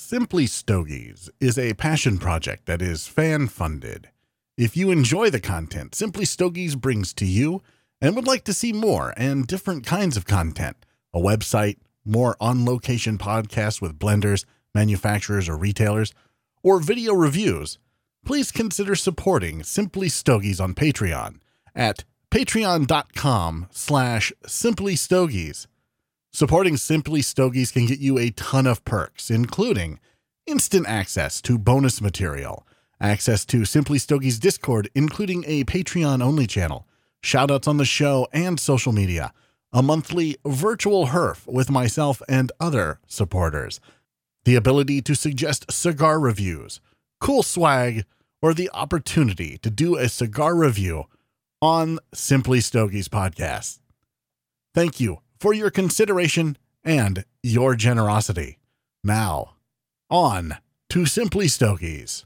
Simply Stogies is a passion project that is fan funded. If you enjoy the content Simply Stogies brings to you and would like to see more and different kinds of content, a website, more on location podcasts with blenders, manufacturers, or retailers, or video reviews, please consider supporting Simply Stogies on Patreon at patreon.com slash simply stogies. Supporting Simply Stogies can get you a ton of perks, including instant access to bonus material, access to Simply Stogies Discord, including a Patreon only channel, shoutouts on the show and social media, a monthly virtual HERF with myself and other supporters, the ability to suggest cigar reviews, cool swag, or the opportunity to do a cigar review on Simply Stogies podcast. Thank you for your consideration and your generosity. Now, on to Simply Stogies.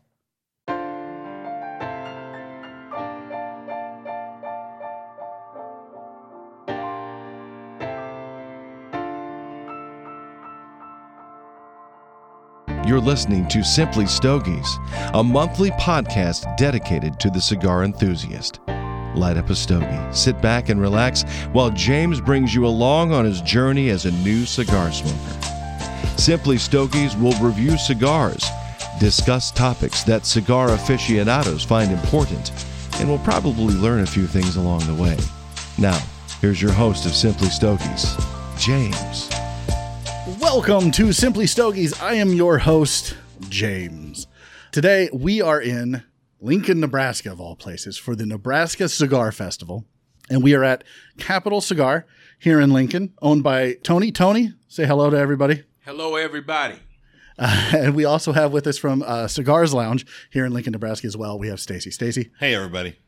You're listening to Simply Stogies, a monthly podcast dedicated to the cigar enthusiast. Light up a stogie, sit back and relax while James brings you along on his journey as a new cigar smoker. Simply Stogies will review cigars, discuss topics that cigar aficionados find important, and will probably learn a few things along the way. Now, here's your host of Simply Stogies, James. Welcome to Simply Stogies. I am your host, James. Today we are in Lincoln, Nebraska, of all places, for the Nebraska Cigar Festival. And we are at Capital Cigar here in Lincoln, owned by Tony. Tony, say hello to everybody. Hello, everybody. Uh, and we also have with us from uh, Cigars Lounge here in Lincoln, Nebraska as well. We have Stacy. Stacy. Hey, everybody.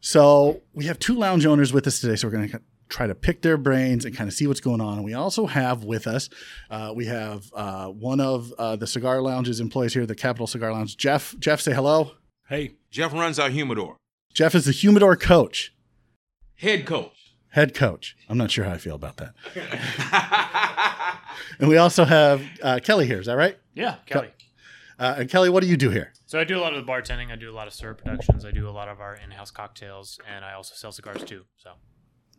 So we have two lounge owners with us today. So we're going to try to pick their brains and kind of see what's going on. And we also have with us, uh, we have uh, one of uh, the Cigar Lounge's employees here, the Capital Cigar Lounge, Jeff. Jeff, say hello. Hey, Jeff runs our humidor. Jeff is the humidor coach, Head coach. head coach. I'm not sure how I feel about that. And we also have uh, Kelly here. Is that right? Yeah, Kelly. Uh, and Kelly, what do you do here? So I do a lot of the bartending. I do a lot of syrup productions. I do a lot of our in-house cocktails, and I also sell cigars too. So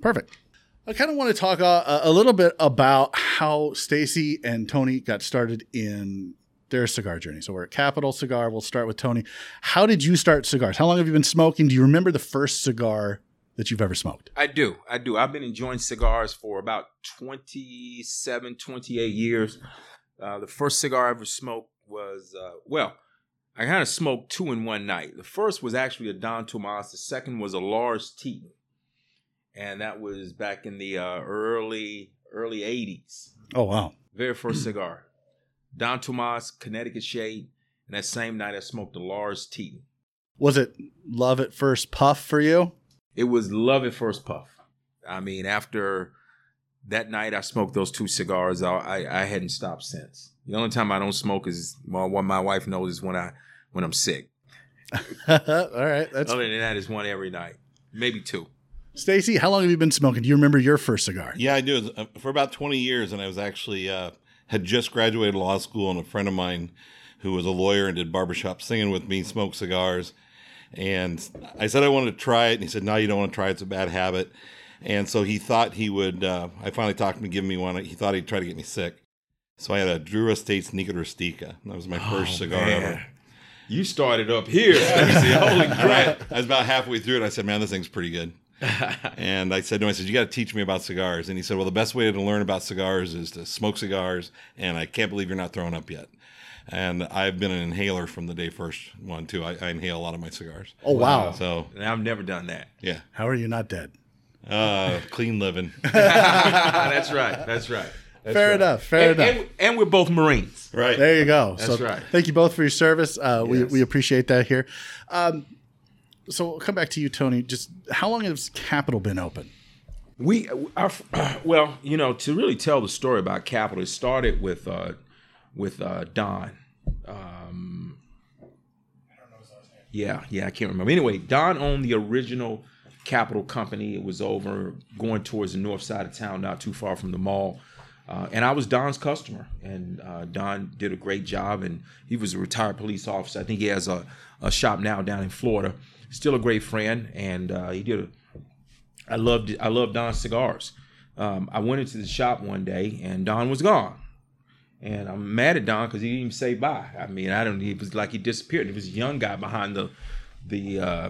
Perfect. I kind of want to talk uh, a little bit about how Stacy and Tony got started in their cigar journey. So we're at Capital Cigar. We'll start with Tony. How did you start cigars? How long have you been smoking? Do you remember the first cigar that you've ever smoked? I do. I do. I've been enjoying cigars for about 27, 28 years. Uh, the first cigar I ever smoked was, uh, well, I kind of smoked two in one night. The first was actually a Don Tomas. The second was a Lars Teton. And that was back in the uh, early, early 80s. Oh wow! Very first cigar. Don Tomas, Connecticut Shade. And that same night I smoked a Lars Teton. Was it love at first puff for you? it was love at first puff. I mean, after that night I smoked those two cigars, I, I, I hadn't stopped since. The only time I don't smoke is well, what my wife knows is when I when I'm sick. All right, that's Other than that, is one every night, maybe two. Stacy. How long have you been smoking? Do you remember your first cigar? Yeah, I do. Uh, For about 20 years, and I was actually uh, had just graduated law school, and a friend of mine who was a lawyer and did barbershop singing with me smoked cigars. And I said I wanted to try it, and he said, "No, you don't want to try it. It's a bad habit." And so he thought he would. Uh, I finally talked him to give me one. He thought he'd try to get me sick. So I had a Drew Estates Nica Rustica. That was my first cigar ever. You started up here. Holy crap! I was about halfway through it. I said, "Man, this thing's pretty good." and I said to him, "I said you got to teach me about cigars." And he said, "Well, the best way to learn about cigars is to smoke cigars." And I can't believe you're not throwing up yet. And I've been an inhaler from the day first one too. I, I inhale a lot of my cigars. Oh wow! So And I've never done that. yeah, How are you not dead? uh, clean living. That's right. That's right. That's fair right. enough. Fair and, enough. and, and we're both Marines. Right. There you go. That's so right. Thank you both for your service. Uh, we, Yes. we appreciate that here. Um, so we'll come back to you, Tony. Just how long has Capital been open? We, our, well, you know, to really tell the story about Capital, it started with uh, with uh, Don. Um, yeah, yeah, I can't remember. Anyway, Don owned the original Capital company. It was over going towards the north side of town, not too far from the mall. Uh, and I was Don's customer, and uh, Don did a great job. And he was a retired police officer. I think he has a, a shop now down in Florida. Still a great friend, and uh, he did. A, I loved I loved Don's cigars. Um, I went into the shop one day, and Don was gone. And I'm mad at Don because he didn't even say bye. I mean, I don't. He was like he disappeared. There was a young guy behind the the uh,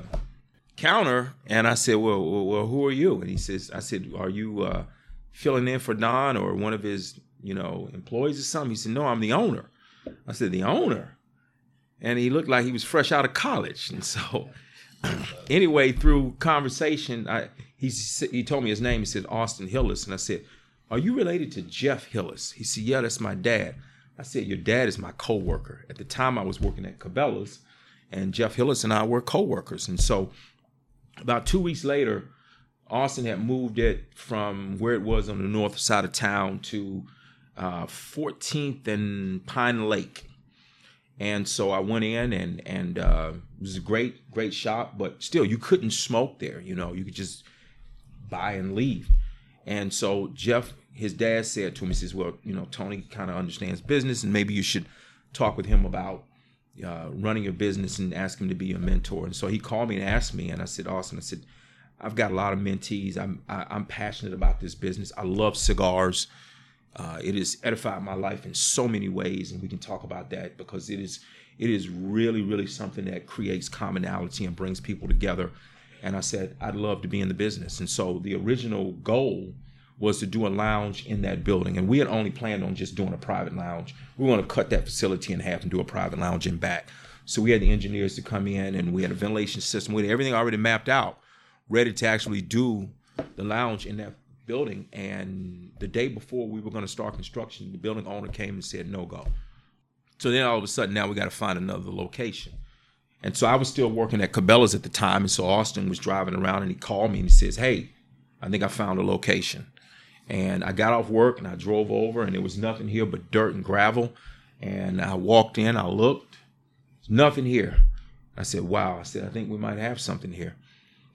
counter, and I said, well, well, well, who are you?" And he says, "I said, are you uh, filling in for Don or one of his, you know, employees or something?" He said, "No, I'm the owner." I said, "The owner," and he looked like he was fresh out of college. And so, anyway, through conversation, I he he told me his name. He said Austin Hillis, and I said, "Are you related to Jeff Hillis?" He said, "Yeah, that's my dad." I said, "Your dad is my coworker." At the time, I was working at Cabela's, and Jeff Hillis and I were coworkers, and so about two weeks later, Austin had moved it from where it was on the north side of town to uh, 14th and Pine Lake. And so I went in and and uh, it was a great great shop, but still you couldn't smoke there. You know, you could just buy and leave. And so Jeff, his dad said to him, he says, "Well, you know, Tony kind of understands business, and maybe you should talk with him about uh, running your business and ask him to be your mentor." And so he called me and asked me, and I said, "Austin, I said, I've got a lot of mentees. I'm I, am i am passionate about this business. I love cigars." Uh, it has edified my life in so many ways, and we can talk about that because it is it is really really something that creates commonality and brings people together. And I said I'd love to be in the business, and so the original goal was to do a lounge in that building, and we had only planned on just doing a private lounge. We want to cut that facility in half and do a private lounge in back. So we had the engineers to come in, and we had a ventilation system. We had everything already mapped out, ready to actually do the lounge in that building. And the day before we were going to start construction, the building owner came and said no go. So then all of a sudden, now we got to find another location. And so I was still working at Cabela's at the time, and so Austin was driving around, and he called me and he says, "Hey, I think I found a location." And I got off work and I drove over, and there was nothing here but dirt and gravel. And I walked in, I looked, nothing here. I said, "Wow!" I said, "I think we might have something here."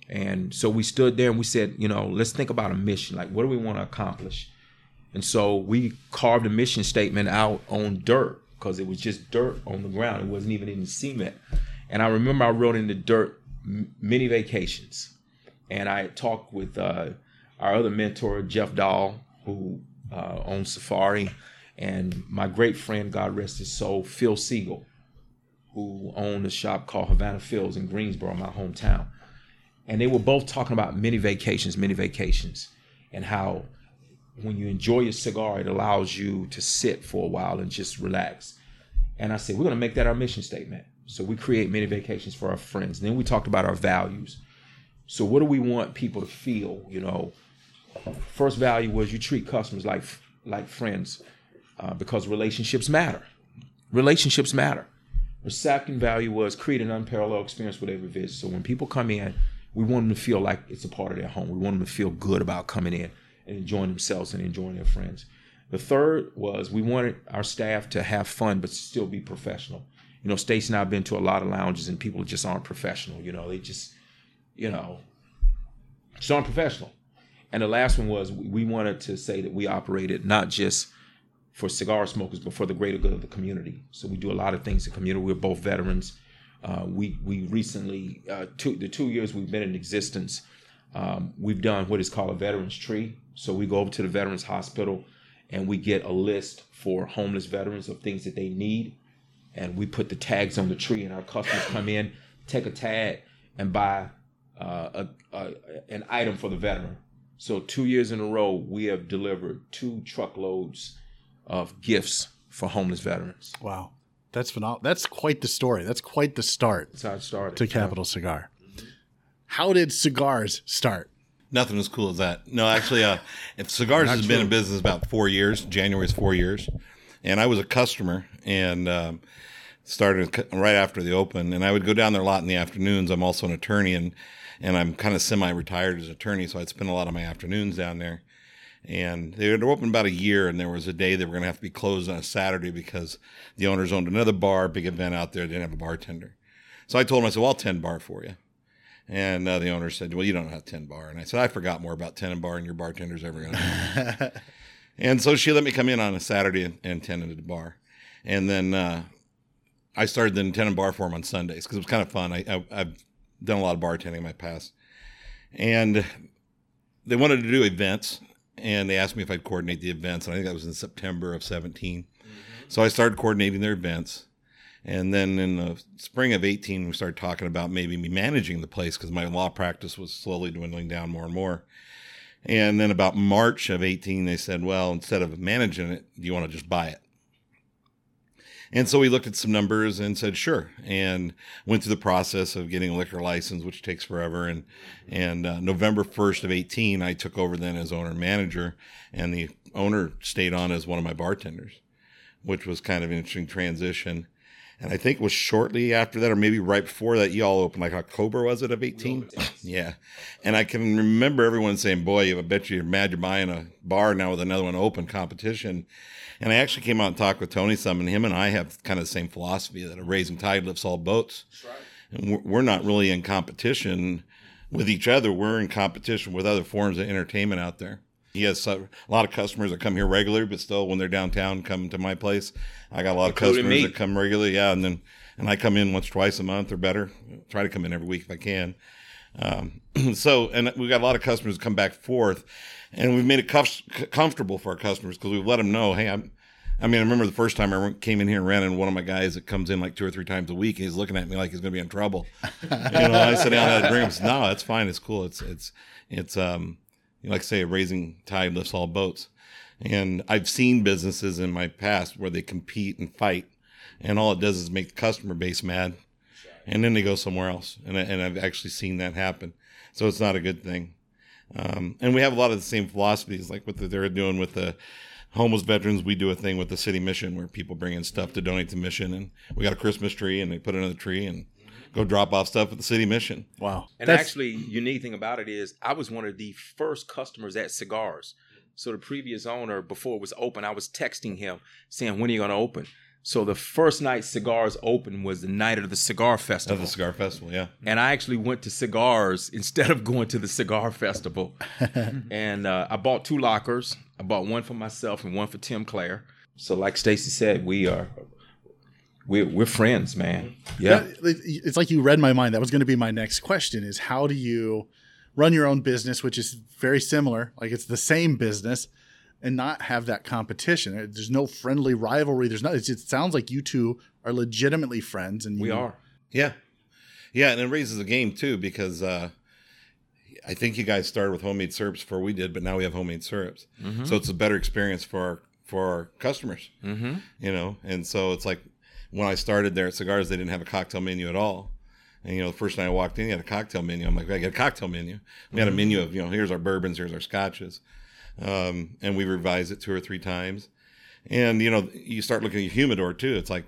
And so we stood there and we said, you know, let's think about a mission. Like, what do we want to accomplish? And so we carved a mission statement out on dirt because it was just dirt on the ground. It wasn't even in cement. And I remember I wrote in the dirt many vacations. And I talked with uh, our other mentor, Jeff Dahl, who uh, owns Safari, and my great friend, God rest his soul, Phil Siegel, who owned a shop called Havana Fields in Greensboro, my hometown and they were both talking about many vacations, many vacations, and how when you enjoy a cigar, it allows you to sit for a while and just relax. And I said, we're going to make that our mission statement. So we create many vacations for our friends. And then we talked about our values. So what do we want people to feel? You know, first value was you treat customers like like friends uh, because relationships matter. Relationships matter. The second value was create an unparalleled experience with every visit. So when people come in, we want them to feel like it's a part of their home. We want them to feel good about coming in and enjoying themselves and enjoying their friends. The third was we wanted our staff to have fun but still be professional. You know, Stacy and I have been to a lot of lounges and people just aren't professional. You know, they just, you know, just aren't professional. And the last one was we wanted to say that we operated not just for cigar smokers, but for the greater good of the community. So we do a lot of things in the community. We're both veterans. Uh, we we recently uh, two, the two years we've been in existence, um, we've done what is called a veterans tree. So we go over to the veterans hospital, and we get a list for homeless veterans of things that they need, and we put the tags on the tree, and our customers come in, take a tag, and buy uh, a, a, an item for the veteran. So two years in a row, we have delivered two truckloads of gifts for homeless veterans. Wow. That's phenomenal. That's quite the story. That's quite the start. That's how it started. To Capital Cigar. How did cigars start? Nothing as cool as that. No, actually, uh, if cigars has true. been in business about four years. January's four years, and I was a customer and um, started right after the open. And I would go down there a lot in the afternoons. I'm also an attorney, and and I'm kind of semi-retired as an attorney, so I'd spend a lot of my afternoons down there and they were open about a year and there was a day they were going to have to be closed on a saturday because the owners owned another bar big event out there they didn't have a bartender so i told them i said well i'll 10 bar for you and uh, the owner said well you don't have 10 bar and i said i forgot more about 10 bar and your bartender's ever going to And so she let me come in on a Saturday and, and tend at the bar. And then uh, I started the attending bar for them on Sundays because it was kind of fun. I, I, I've done a lot of bartending in my past. And they wanted to do events and they asked me if I'd coordinate the events. And I think that was in September of 17. Mm-hmm. So I started coordinating their events. And then in the spring of 18, we started talking about maybe me managing the place because my law practice was slowly dwindling down more and more. And then about March of 18, they said, well, instead of managing it, do you want to just buy it? And so we looked at some numbers and said, sure. And went through the process of getting a liquor license, which takes forever. And, and uh, November 1st of 18, I took over then as owner manager, And the owner stayed on as one of my bartenders, which was kind of an interesting transition. And I think it was shortly after that, or maybe right before that, y'all opened, like October, was it, of 18? Yeah. And I can remember everyone saying, boy, I bet you're mad you're buying a bar now with another one open competition. And I actually came out and talked with Tony some, and him and I have kind of the same philosophy that a raising tide lifts all boats. And we're, we're not really in competition with each other. We're in competition with other forms of entertainment out there. He has a lot of customers that come here regularly, but still, when they're downtown, come to my place. I got a lot of Including customers me. that come regularly, yeah, and then and I come in once, twice a month or better. Try to come in every week if I can. Um, so, and we've got a lot of customers that come back forth, and we've made it comf- comfortable for our customers because we've let them know, hey, I'm. I mean, I remember the first time I came in here and ran into one of my guys that comes in like two or three times a week, and he's looking at me like he's going to be in trouble. you know, I sit down and I bring him. No, that's fine. It's cool. It's it's it's um, like say, a raising tide lifts all boats. And I've seen businesses in my past where they compete and fight, and all it does is make the customer base mad, and then they go somewhere else. And I- and I've actually seen that happen. So it's not a good thing. Um, and we have a lot of the same philosophies, like what they're doing with the homeless veterans. We do a thing with the city mission where people bring in stuff to donate to mission, and we got a Christmas tree, and they put the tree and go drop off stuff at the city mission. Wow. And That's- actually, unique thing about it is I was one of the first customers at Cigars. So the previous owner, before it was open, I was texting him saying, "When are you going to open?" So the first night Cigars opened was the night of the cigar Festival. Of the cigar festival, yeah. and I actually went to Cigars instead of going to the cigar festival. and uh, I bought two lockers. I bought one for myself and one for Tim Clare. So, like Stacy said, we are we're we're friends, man. Yeah. That- it's like you read my mind. That was going to be my next question: is how do you run your own business, which is very similar, like it's the same business, and not have that competition? There's no friendly rivalry. There's not. It sounds like you two are legitimately friends, and We you- are. Yeah. Yeah, and it raises the game too because uh, I think you guys started with homemade syrups before we did, but now we have homemade syrups. So it's a better experience for our for our customers. Mm-hmm. You know, and so it's like when I started there at Cigars, they didn't have a cocktail menu at all. And you know, the first night I walked in, you had a cocktail menu. I'm like, I got a cocktail menu. We had a menu of you know, here's our bourbons, here's our scotches, um, and we revised it two or three times. And you know, you start looking at your humidor too. It's like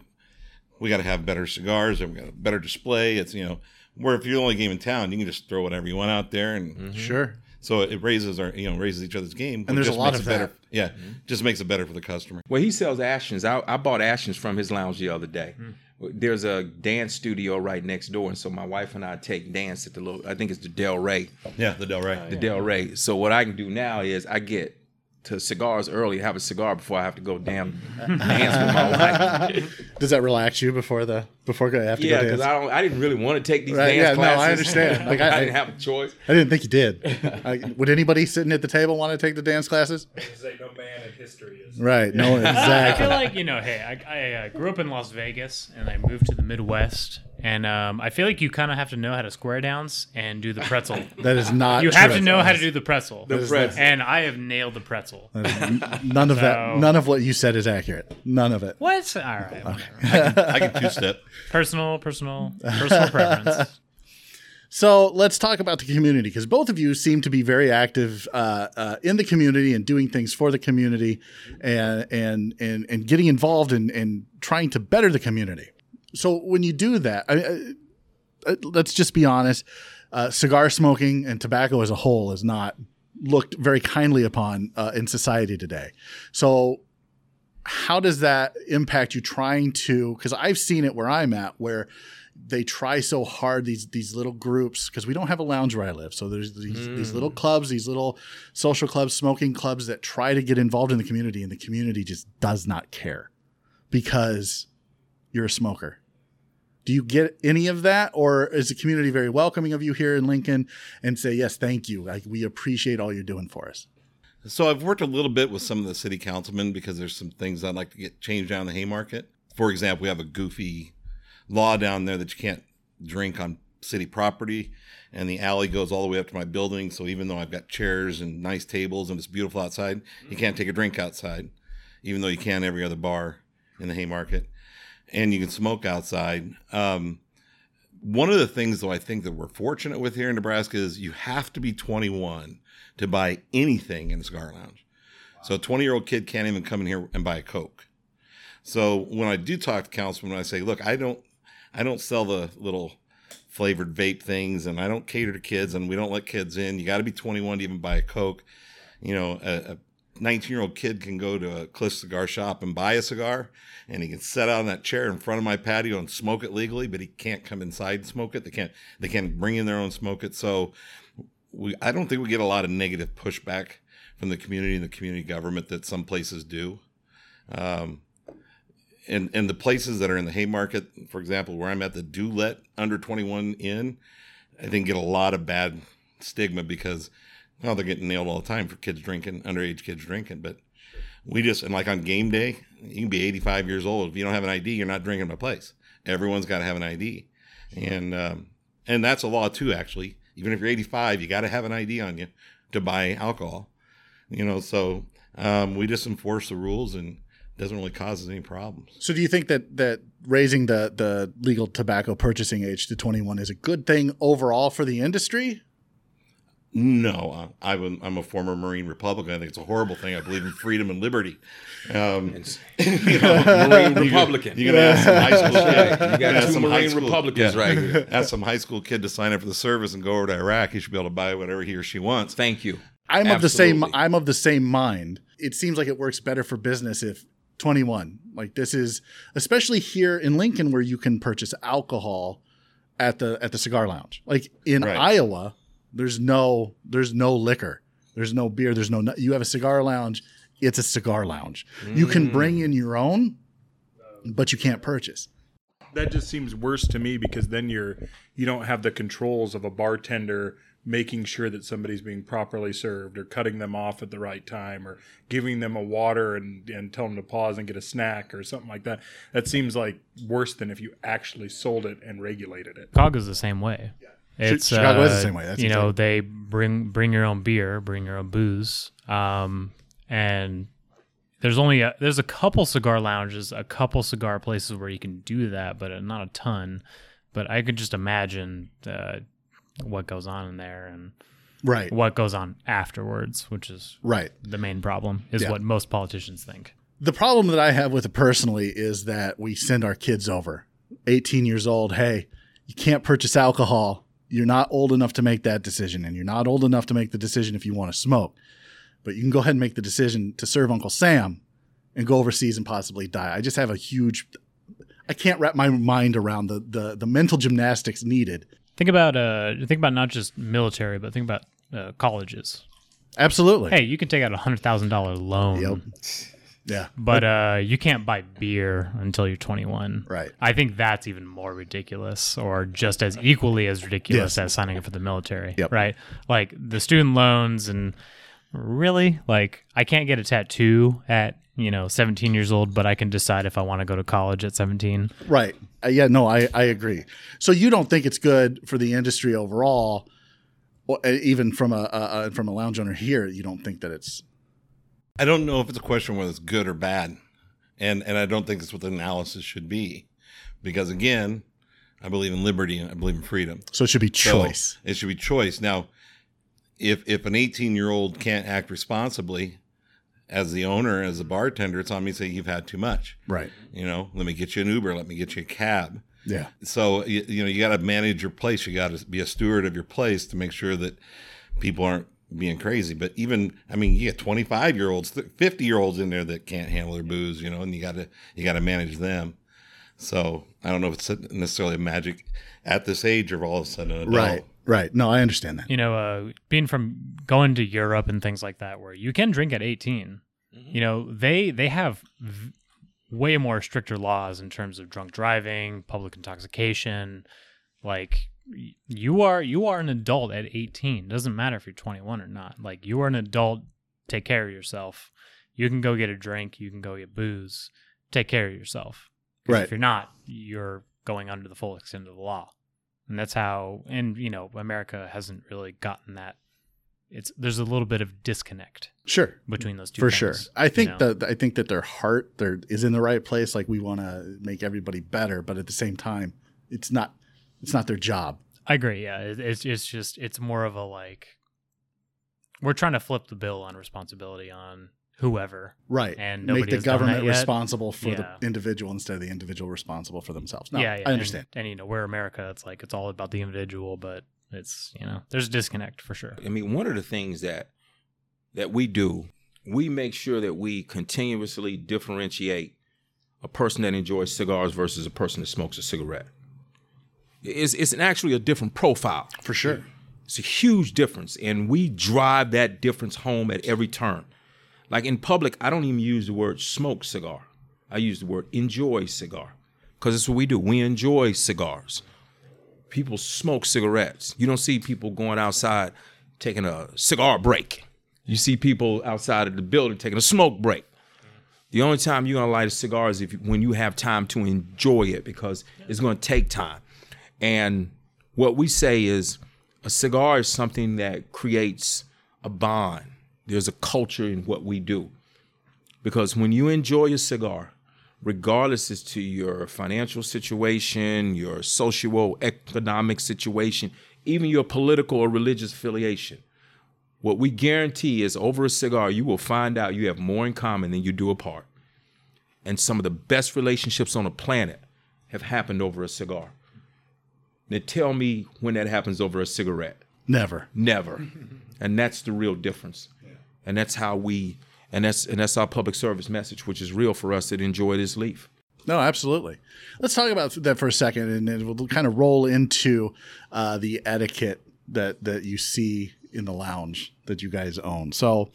we got to have better cigars and we got a better display. It's you know, where if you're the only game in town, you can just throw whatever you want out there, and Sure. So it raises our you know raises each other's game. And there's just a lot makes of it better. that. Yeah, mm-hmm. just makes it better for the customer. Well, he sells Ashtons. I, I bought Ashtons from his lounge the other day. Mm. There's a dance studio right next door, and so my wife and I take dance at the little. I think it's the Del Rey, Yeah, the Del Rey. Oh, the Del Rey. So what I can do now is I get to cigars early, have a cigar before I have to go damn dance with my wife. Does that relax you before the before I have to yeah, go because dance? I don't. I didn't really want to take these Right, dance yeah, no, I understand. Like, I, I- didn't have a choice. I didn't think you did. I, would anybody sitting at the table want to take the dance classes? say no man in history is. Right. No, exactly. I feel like you know, hey, I, I uh, grew up in Las Vegas and I moved to the Midwest, and um, I feel like you kind of have to know how to square downs and do the pretzel. That is not. you have to know how to do the pretzel. The pretzel. And I have nailed the pretzel. None of that. None of what you said is accurate. None of it. What? All right. whatever. I can two step. Personal, personal, personal preference. So let's talk about the community because both of you seem to be very active uh, uh, in the community and doing things for the community, and and and, and getting involved in and trying to better the community. So when you do that, I, I, let's just be honest: uh, cigar smoking and tobacco as a whole is not looked very kindly upon uh, in society today. So how does that impact you trying to because i've seen it where i'm at where they try so hard these these little groups because we don't have a lounge where I live. So there's these these little clubs, these little social clubs, smoking clubs that try to get involved in the community, and the community just does not care because you're a smoker. Do you get any of that, or is the community very welcoming of you here in Lincoln and say yes, thank you, like we appreciate all you're doing for us? So I've worked a little bit with some of the city councilmen because there's some things I'd like to get changed down the Haymarket. For example, we have a goofy law down there that you can't drink on city property, and the alley goes all the way up to my building. So even though I've got chairs and nice tables and it's beautiful outside, you can't take a drink outside, even though you can every other bar in the Haymarket, and you can smoke outside. Um, one of the things, though, I think that we're fortunate with here in Nebraska is you have to be 21 to buy anything in a cigar lounge. So a 20 year old kid can't even come in here and buy a Coke. So when I do talk to councilmen, I say, look, I don't, I don't sell the little flavored vape things, and I don't cater to kids, and we don't let kids in. You got to be 21 to even buy a Coke. You know, a, a 19 year old kid can go to a Cliff cigar shop and buy a cigar, and he can sit out on that chair in front of my patio and smoke it legally, but he can't come inside and smoke it. They can't, they can't bring in their own smoke it. So we, I don't think we get a lot of negative pushback from the community and the community government that some places do. Um, and and the places that are in the Haymarket, for example, where I'm at, the do let under 21 in, I think get a lot of bad stigma because well they're getting nailed all the time for kids drinking, underage kids drinking. But we just and like on game day, you can be 85 years old if you don't have an ID, you're not drinking my place. Everyone's got to have an ID, and um, and that's a law too. Actually, even if you're 85, you got to have an ID on you to buy alcohol. You know, so um, we just enforce the rules and doesn't really cause us any problems. So do you think that that raising the the legal tobacco purchasing age to 21 is a good thing overall for the industry? No, uh, I'm, I'm a former Marine Republican. I think it's a horrible thing. I believe in freedom and liberty. Um, you know, Marine Republican. you can ask some high school kid. you got ask two some high Marine school- Republicans yeah. right here. Ask some high school kid to sign up for the service and go over to Iraq. He should be able to buy whatever he or she wants. Thank you. I'm of the same I'm of the same mind. It seems like it works better for business if 21. Like this is especially here in Lincoln where you can purchase alcohol at the at the cigar lounge. Like in Right. Iowa, there's no there's no liquor. There's no beer, there's no you have a cigar lounge, it's a cigar lounge. You can mm. bring in your own but you can't purchase. That just seems worse to me because then you're you don't have the controls of a bartender making sure that somebody's being properly served or cutting them off at the right time or giving them a water and, and tell them to pause and get a snack or something like that. That seems like worse than if you actually sold it and regulated it. Chicago's the same way. It's Chicago is the uh, same way. That's you know, they bring bring your own beer, bring your own booze, um, and there's only a, there's a couple cigar lounges, a couple cigar places where you can do that, but not a ton. But I could just imagine uh, what goes on in there and Right. what goes on afterwards, which is Right. the main problem. Is Yeah. what most politicians think. The problem that I have with it personally is that we send our kids over, 18 years old. Hey, you can't purchase alcohol. You're not old enough to make that decision, and you're not old enough to make the decision if you want to smoke. But you can go ahead and make the decision to serve Uncle Sam and go overseas and possibly die. I just have a huge. I can't wrap my mind around the the, the mental gymnastics needed. Think about uh, think about not just military, but think about uh, colleges. Absolutely. Hey, you can take out a hundred thousand dollar loan. Yep. Yeah. but uh, you can't buy beer until you're 21. Right. I think that's even more ridiculous, or just as equally as ridiculous Yes. as signing up for the military. Yep. Right. Like the student loans, and really, like I can't get a tattoo at you know 17 years old, but I can decide if I want to go to college at 17. Right. Uh, yeah, no, I, I agree. So you don't think it's good for the industry overall, or, uh, even from a, a, a from a lounge owner here, you don't think that it's I don't know if it's a question whether it's good or bad, and and I don't think that's what the analysis should be, because again, I believe in liberty and I believe in freedom. so it should be So choice. it should be choice. Now, if if an 18 year old can't act responsibly, as the owner, as a bartender, it's on me to say you've had too much. right. You know, let me get you an Uber, let me get you a cab. Yeah. So you, you know you got to manage your place. You got to be a steward of your place to make sure that people aren't being crazy. But even I mean, you get twenty five year olds, fifty year olds in there that can't handle their booze. You know, and you got to you got to manage them. So I don't know if it's necessarily a magic at this age or all of a sudden an adult. Right. Right. No, I understand that. You know, uh, being from going to Europe and things like that, where you can drink at 18. You know, they they have v- way more stricter laws in terms of drunk driving, public intoxication. Like y- you are you are an adult at 18. Doesn't matter if you're 21 or not. Like you are an adult. Take care of yourself. You can go get a drink. You can go get booze. Take care of yourself Right. If you're not, you're going under the full extent of the law. And that's how and you know, America hasn't really gotten that it's there's a little bit of disconnect Sure. between those two For things, sure. I you think know? that I think that their heart there is in the right place. Like we want to make everybody better, but at the same time, it's not it's not their job. I agree. Yeah, it, it's it's just it's more of a like we're trying to flip the bill on responsibility on whoever. Right. And make the has done that government yet. responsible for Yeah. the individual instead of the individual responsible for themselves. No, yeah, yeah, I understand. And, and you know, we're America. It's like it's all about the individual, but it's you know, there's a disconnect for sure. I mean, one of the things that that we do, we make sure that we continuously differentiate a person that enjoys cigars versus a person that smokes a cigarette. It's, it's an actually a different profile. For sure. It's a huge difference, and we drive that difference home at every turn. Like in public, I don't even use the word smoke cigar. I use the word enjoy cigar because it's what we do. We enjoy cigars. People smoke cigarettes. You don't see people going outside taking a cigar break. You see people outside of the building taking a smoke break. The only time you're gonna light a cigar is if when you have time to enjoy it because it's gonna take time. And what we say is a cigar is something that creates a bond. There's a culture in what we do. Because when you enjoy a cigar, regardless as to your financial situation, your socio-economic situation, even your political or religious affiliation, what we guarantee is over a cigar, you will find out you have more in common than you do apart. And some of the best relationships on the planet have happened over a cigar. Now tell me when that happens over a cigarette. Never. Never. and that's the real difference. And that's how we and that's and that's our public service message, which is real for us that enjoy this leaf. No, absolutely. Let's talk about that for a second, and then we'll kind of roll into uh, the etiquette that that you see in the lounge that you guys own. So,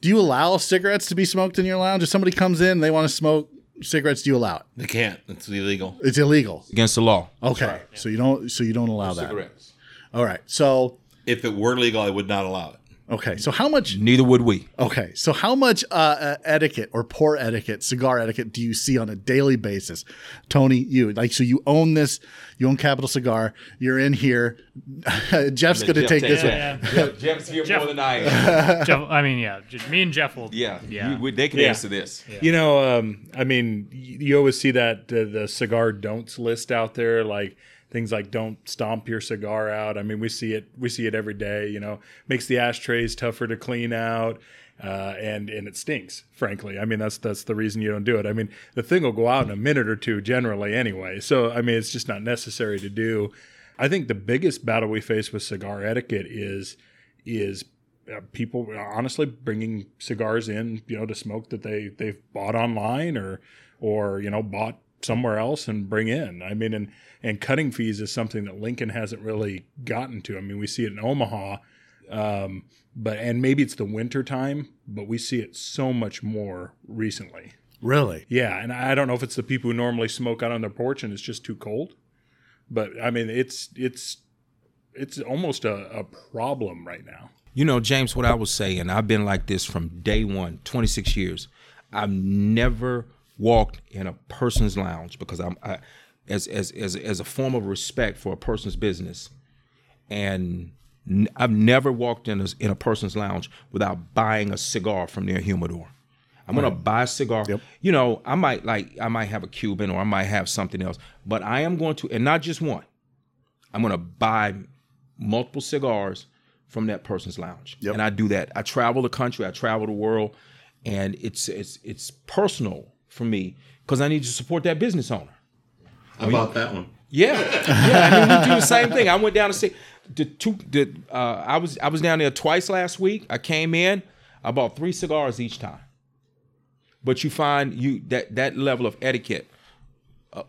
do you allow cigarettes to be smoked in your lounge? If somebody comes in, they want to smoke cigarettes, do you allow it? They can't. It's illegal. It's illegal. Against the law. Okay, so you don't so you don't allow that. Cigarettes. All right. So If it were legal, I would not allow it. Okay. So how much? Neither would we. Okay. So how much uh, uh, etiquette or poor etiquette, cigar etiquette, do you see on a daily basis, Tony? You like so you own this. You own Capital Cigar. You're in here. Jeff's going to Jeff take takes this it. one. Yeah, Jeff, Jeff's here Jeff- more than I am. Jeff, I mean, yeah, just me and Jeff will. Yeah, yeah. You- we- they can Yeah. answer this. You know, um, I mean, y- you always see that uh, the cigar don'ts list out there, like things like "don't stomp your cigar out." I mean, we see it, we see it every day. You know, makes the ashtrays tougher to clean out, uh, and and it stinks. Frankly, I mean, that's that's the reason you don't do it. I mean, the thing will go out in a minute or two generally anyway. So I mean, it's just not necessary to do. I think the biggest battle we face with cigar etiquette is is uh, people honestly bringing cigars in, you know, to smoke that they they've bought online or or you know bought somewhere else and bring in. I mean, and and cutting fees is something that Lincoln hasn't really gotten to. I mean, we see it in Omaha, um, but and maybe it's the winter time, but we see it so much more recently. Really? Yeah, and I don't know if it's the people who normally smoke out on their porch and it's just too cold, but I mean, it's it's it's almost a, a problem right now. You know, James, what I was saying, I've been like this from day one, 26 years. I've never walked in a person's lounge because I'm I, as as as as a form of respect for a person's business, and n- I've never walked in a, in a person's lounge without buying a cigar from their humidor. I'm gonna buy a cigar. You know, I might like I might have a Cuban or I might have something else, but I am going to, and not just one. I'm gonna buy multiple cigars from that person's lounge, Yep. and I do that. I travel the country, I travel the world, and it's it's it's personal for me because I need to support that business owner. I bought that one. Yeah, yeah. I mean, we do the same thing. I went down to see the two. The uh, I was I was down there twice last week. I came in. I bought three cigars each time. But you find you that that level of etiquette. Uh,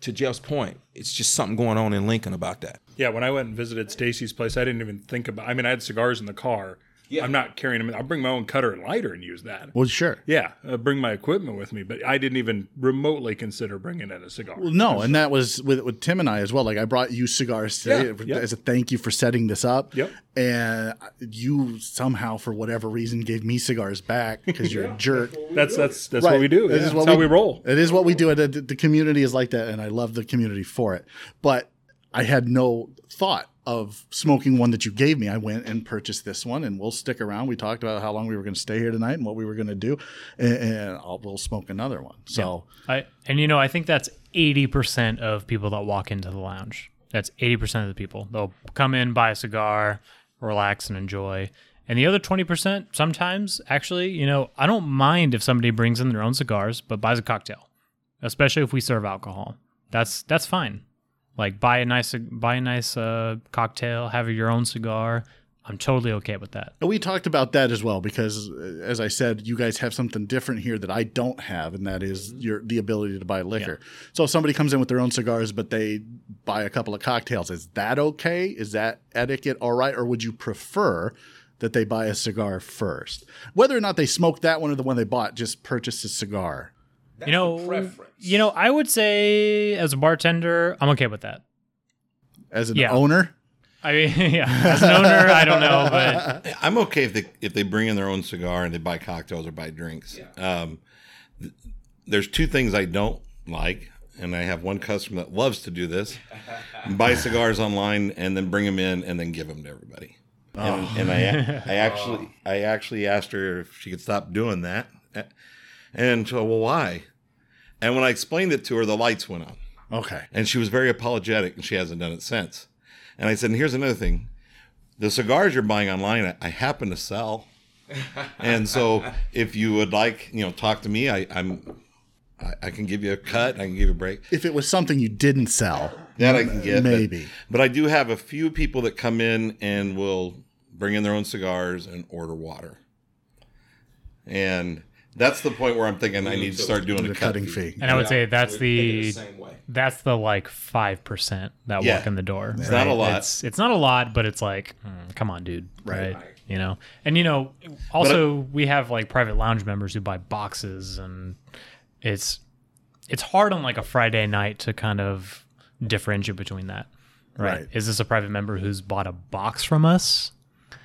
to Jeff's point, it's just something going on in Lincoln about that. Yeah, when I went and visited Stacy's place, I didn't even think about. I mean, I had cigars in the car. Yeah. I'm not carrying them. I'll bring my own cutter and lighter and use that. Well, sure. Yeah, uh, bring my equipment with me, but I didn't even remotely consider bringing in a cigar. Well, no, and that was with, with Tim and I as well. Like I brought you cigars today Yeah, yeah. as a thank you for setting this up. Yep. And you somehow, for whatever reason, gave me cigars back because you're a jerk. That's that's that's what we do. This Yeah, is what that's how we roll. It is what we do. And the, the community is like that, and I love the community for it. But I had no thought of smoking one that you gave me. I went and purchased this one, and we'll stick around. We talked about how long we were going to stay here tonight and what we were going to do, and, and we'll smoke another one. So I and you know I think that's eighty percent of people that walk into the lounge. That's eighty percent of the people. They'll come in, buy a cigar, relax, and enjoy. And the other twenty percent, sometimes actually, you know, I don't mind if somebody brings in their own cigars, but buys a cocktail, especially if we serve alcohol. That's that's fine. Like buy a nice buy a nice uh, cocktail, have your own cigar. I'm totally okay with that. And we talked about that as well because, uh, as I said, you guys have something different here that I don't have, and that is your the ability to buy liquor. So if somebody comes in with their own cigars, but they buy a couple of cocktails, is that okay? Is that etiquette all right, or would you prefer that they buy a cigar first, whether or not they smoke that one or the one they bought? Just purchase a cigar. You know, you know, I would say as a bartender, I'm okay with that. As an Yeah. owner, I mean, yeah, as an owner, I don't know, but I'm okay if they if they bring in their own cigar and they buy cocktails or buy drinks. Um, th- there's two things I don't like, and I have one customer that loves to do this: buy cigars online and then bring them in and then give them to everybody. And, and I I actually I actually asked her if she could stop doing that, and so well why? And when I explained it to her, the lights went on. okay. And she was very apologetic, and she hasn't done it since. And I said, and here's another thing: the cigars you're buying online, I, I happen to sell. and so, if you would like, you know, talk to me. I, I'm, I, I can give you a cut. I can give you a break. If it was something you didn't sell, That I can get, but- Maybe. But, I do have a few people that come in and will bring in their own cigars and order water. And that's the point where I'm thinking I need to start doing the a cut cutting fee. and I would say that's We're thinking the same way. that's the like five percent that Yeah. walk in the door. It's not a lot. It's, it's not a lot, but it's like, mm, come on, dude. Right. Right. You know, and you know, also we have like private lounge members who buy boxes, and it's it's hard on like a Friday night to kind of differentiate between that. Right. Right. Is this a private member who's bought a box from us?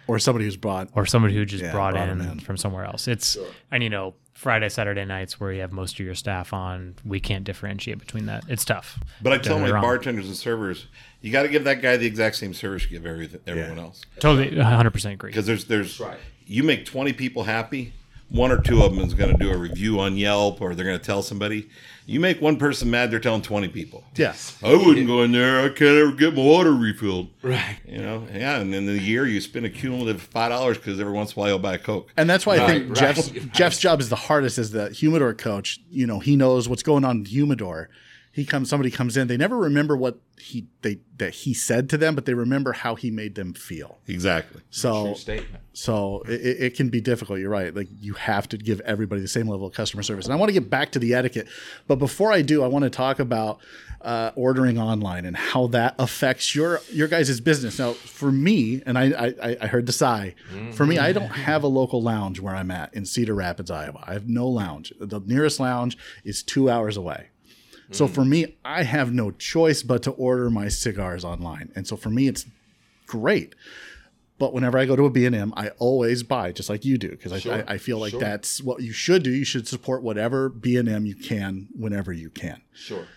or somebody who's bought or somebody who just Yeah, brought, brought in, 'em in. from somewhere else. It's and you know Friday, Saturday nights where you have most of your staff on, we can't differentiate between that. It's tough. But I tell my wrong. bartenders and servers, you got to give that guy the exact same service you give every, everyone else. Totally, 100 percent agree. because there's there's right. you make 20 people happy one or two of them is going to do a review on yelp or they're going to tell somebody you make one person mad they're telling 20 people yes. i wouldn't go in there i can't ever get my water refilled Right. you know yeah and in the year you spend a cumulative five dollars because every once in a while you'll buy a coke And that's why I think right, Jeff's right. Jeff's job is the hardest as the humidor coach. You know, he knows what's going on in the humidor. He comes somebody comes in, they never remember what he they that he said to them, but they remember how he made them feel. exactly So True statement. so it, it- it can be difficult. You're right. Like you have to give everybody the same level of customer service. And I want to get back to the etiquette, but before I do, I want to talk about uh, ordering online and how that affects your your guys' business. Now, for me, and I I, I heard the sigh. For me, I don't have a local lounge where I'm at in Cedar Rapids, Iowa. I have no lounge. The nearest lounge is two hours away. So mm. for me, I have no choice but to order my cigars online. And so for me, it's great. But whenever I go to a B&M, I always buy just like you do because I, Sure, I, I feel like sure. that's what you should do. You should support whatever B&M you can whenever you can. Sure.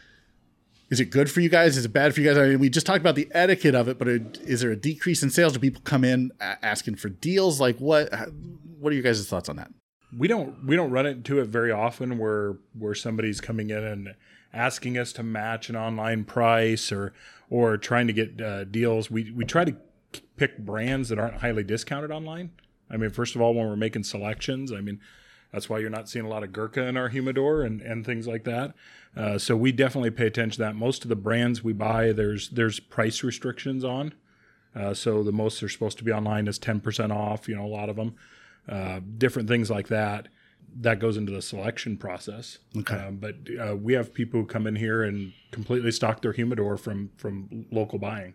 Is it good for you guys? Is it bad for you guys? I mean, we just talked about the etiquette of it, but is there a decrease in sales? Do people come in asking for deals? Like what? What are your guys' thoughts on that? we don't we don't run into it very often where where somebody's coming in and asking us to match an online price or or trying to get uh, deals. We we try to pick brands that aren't highly discounted online. I mean, first of all, when we're making selections, I mean, that's why you're not seeing a lot of Gurkha in our humidor and, and things like that. Uh, so we definitely pay attention to that. Most of the brands we buy, there's there's price restrictions on. Uh, so the most they're supposed to be online is 10% off, you know, a lot of them, uh, different things like that. That goes into the selection process. Okay. Um, but uh, we have people who come in here and completely stock their humidor from from local buying.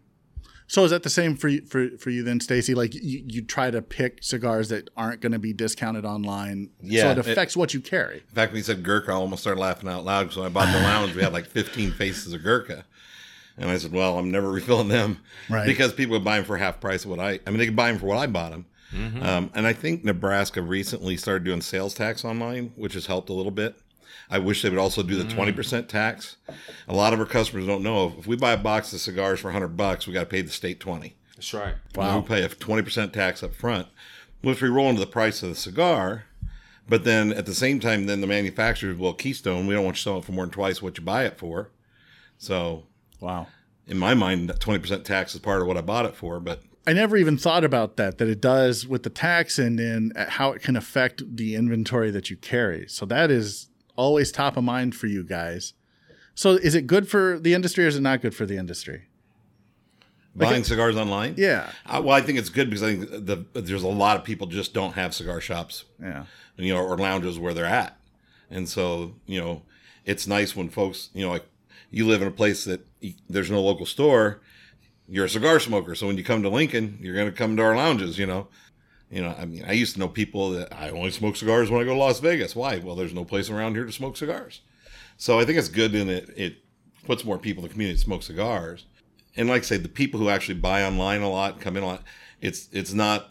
So is that the same for you, for for you then, Stacy? Like you, you try to pick cigars that aren't going to be discounted online, Yeah, it it- affects what you carry. In fact, when you said Gurkha, I almost started laughing out loud because when I bought the lounge, we had like 15 faces of Gurkha. And I said, well, I'm never refilling them. Right. Because people would buy them for half price of what I, I mean, they could buy them for what I bought them. Mm-hmm. Um, and I think Nebraska recently started doing sales tax online, which has helped a little bit. I wish they would also do the Mm. 20% tax. A lot of our customers don't know if we buy a box of cigars for 100 bucks, we got to pay the state 20. That's right. Wow. We pay a 20% tax up front, which we roll into the price of the cigar. But then at the same time, then the manufacturers, well, Keystone, we don't want you selling it for more than twice what you buy it for. So Wow. in my mind, that 20% tax is part of what I bought it for. But I never even thought about that, that it does with the tax and then how it can affect the inventory that you carry. So that is always top of mind for you guys. So is it good for the industry or is it not good for the industry? buying cigars online, Yeah. Uh, well, I think it's good because I think the, there's a lot of people just don't have cigar shops, Yeah. you know, or lounges where they're at. And so, you know, it's nice when folks, you know, like you live in a place that there's no local store, you're a cigar smoker. So when you come to Lincoln, you're going to come to our lounges, you know. You know, I mean, I used to know people that I only smoke cigars when I go to Las Vegas. Why? Well, there's no place around here to smoke cigars. So I think it's good and it, it puts more people in the community to smoke cigars. And like I say, the people who actually buy online a lot, come in a lot, it's it's not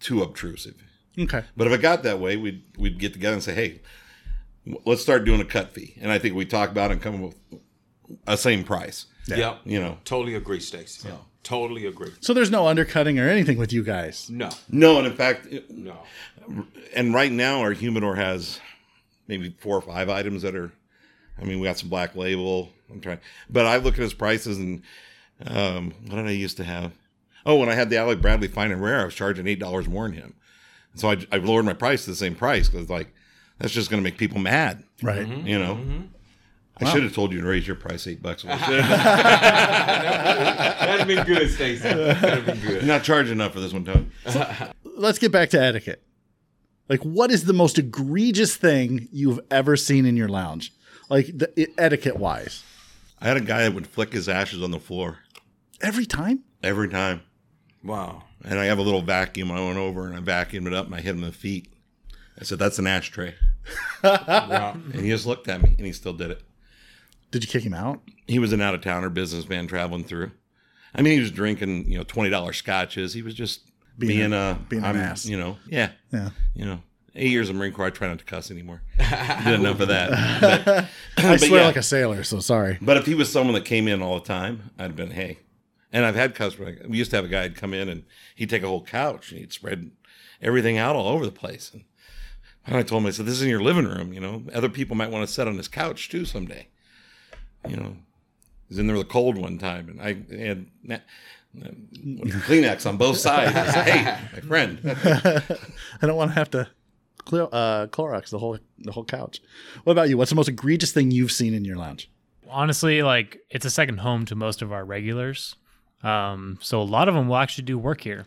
too obtrusive. Okay. But if it got that way, we'd we'd get together and say, hey, let's start doing a cut fee. And I think we talk about it and come up with a same price. Yep. You know, Totally agree, Stacy. Yeah, totally agree. So there's no undercutting or anything with you guys. No. no, and in fact, it- No. and right now our humidor has maybe four or five items that are. I mean, we got some black label. I'm trying, but I look at his prices and um, what did I used to have? Oh, when I had the Alec Bradley Fine and Rare, I was charging eight dollars more than him. So I, I've lowered my price to the same price because like that's just going to make people mad. Right. You know, I should have told you to raise your price eight bucks. That'd have been good, Stacy. That'd have been good. not charging enough for this one, Tony. Let's get back to etiquette. Like, what is the most egregious thing you've ever seen in your lounge? Like, the, etiquette wise. I had a guy that would flick his ashes on the floor Every time? every time. Wow. And I have a little vacuum. I went over and I vacuumed it up and I hit him in the feet. I said, That's an ashtray. Wow. And he just looked at me and he still did it. Did you kick him out? He was an out of towner businessman traveling through. I mean, he was drinking, you know, $20 scotches. He was just Being being, a- a, being an I'm, ass. You know, yeah. Yeah. You know, eight years of Marine Corps, I try not to cuss anymore. Did enough of that. But, I but swear yeah. like a sailor, so sorry. But if he was someone that came in all the time, I'd have been, hey. And I've had customers. We used to have a guy come in and he'd take a whole couch and he'd spread everything out all over the place. And, and I told him, I said, this is in your living room. You know, other people might want to sit on this couch too someday. You know, he was in there with a cold one time, and I had na- Kleenex on both sides. I said, hey, my friend. I don't want to have to clear, uh, Clorox the whole the whole couch. What about you? What's the most egregious thing you've seen in your lounge? honestly, like it's a second home to most of our regulars. Um, so a lot of them will actually do work here,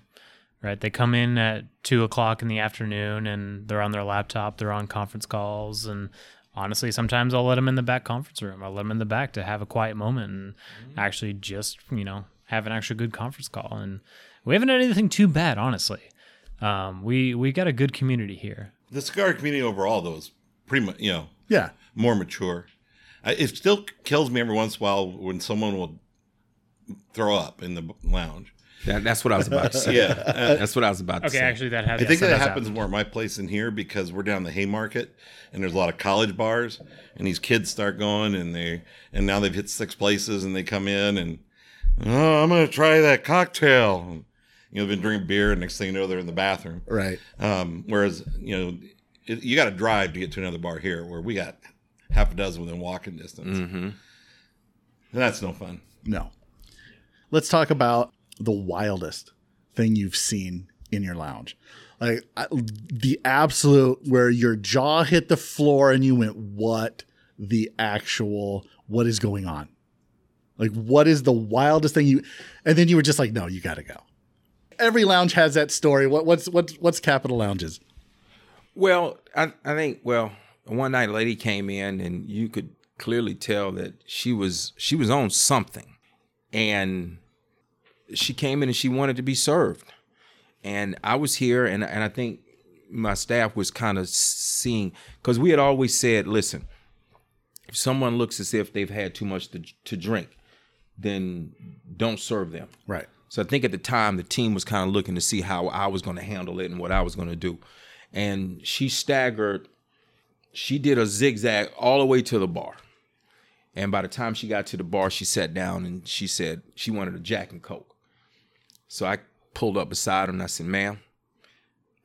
right? They come in at two o'clock in the afternoon and they're on their laptop, they're on conference calls, and honestly, sometimes I'll let them in the back conference room. I'll let them in the back to have a quiet moment and actually just you know have an actual good conference call. And we haven't had anything too bad, honestly. Um, we we got a good community here. The cigar community overall, though, is pretty much, you know, Yeah. more mature. I, it still kills me every once in a while when someone will throw up in the lounge. That, that's what I was about to say. Yeah, uh, That's what I was about to Okay, say. Okay, actually, that has. I think yes, that has happens more at my place than here because we're down the Haymarket and there's a lot of college bars and these kids start going and they and now they've hit six places and they come in and oh I'm gonna try that cocktail. And, you know, they've been drinking beer and next thing you know they're in the bathroom. Right. Um, whereas you know it, you got to drive to get to another bar here where we got half a dozen within walking distance. Mm-hmm. And that's no fun. No. Let's talk about the wildest thing you've seen in your lounge. Like I- the absolute where your jaw hit the floor and you went, "What the actual? What is going on?" Like, what is the wildest thing you? And then you were just like, "No, you got to go." Every lounge has that story. What, what's what's what's Capital Lounges? Well, I, I think well, one night a lady came in and you could clearly tell that she was she was on something. And she came in and she wanted to be served. And I was here and and I think my staff was kind of seeing because we had always said, listen, if someone looks as if they've had too much to, to drink, then don't serve them. Right. So I think at the time the team was kind of looking to see how I was going to handle it and what I was going to do. And she staggered, she did a zigzag all the way to the bar. And by the time she got to the bar, she sat down and she said she wanted a Jack and Coke. So I pulled up beside her and I said, ma'am,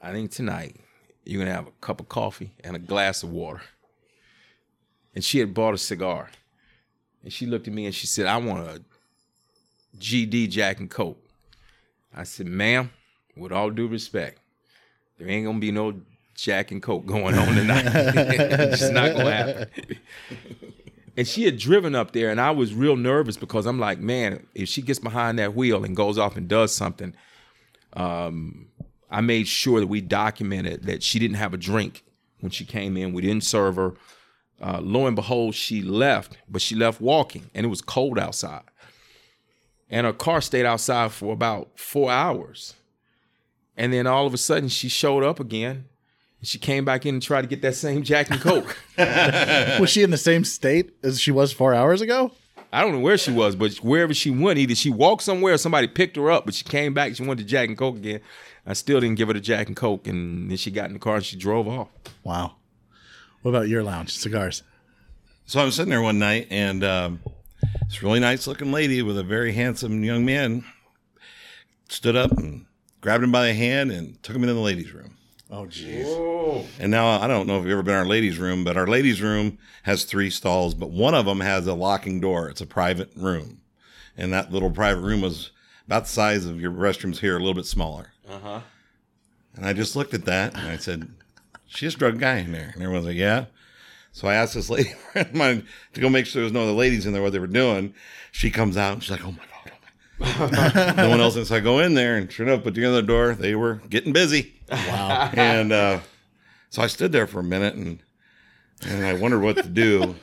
I think tonight you're going to have a cup of coffee and a glass of water. And she had bought a cigar. And she looked at me and she said, I want a GD Jack and Coke. I said, ma'am, with all due respect, there ain't gonna be no Jack and Coke going on tonight. it's not gonna happen. And she had driven up there, and I was real nervous because I'm like, man, if she gets behind that wheel and goes off and does something, um, I made sure that we documented that she didn't have a drink when she came in. We didn't serve her. Uh, lo and behold, she left, but she left walking, and it was cold outside and her car stayed outside for about four hours. And then all of a sudden, she showed up again. And she came back in and tried to get that same Jack and Coke. was she in the same state as she was four hours ago? I don't know where she was, but wherever she went, either she walked somewhere or somebody picked her up, but she came back. She wanted the Jack and Coke again. I still didn't give her the Jack and Coke. And then she got in the car and she drove off. Wow. What about your lounge? Cigars. So I'm sitting there one night, and um, this really nice looking lady with a very handsome young man stood up and grabbed him by the hand and took him into the ladies' room. Oh, jeez. And now I don't know if you've ever been in our ladies' room, but our ladies' room has three stalls, but one of them has a locking door. It's a private room. And that little private room was about the size of your restrooms here, a little bit smaller. Uh huh. And I just looked at that and I said, She just drug a guy in there. And everyone's like, Yeah. So I asked this lady friend of mine to go make sure there was no other ladies in there what they were doing. She comes out and she's like, Oh my God. My God. no one else. And so I go in there and sure enough, but the other door, they were getting busy. Wow. And uh, so I stood there for a minute and and I wondered what to do.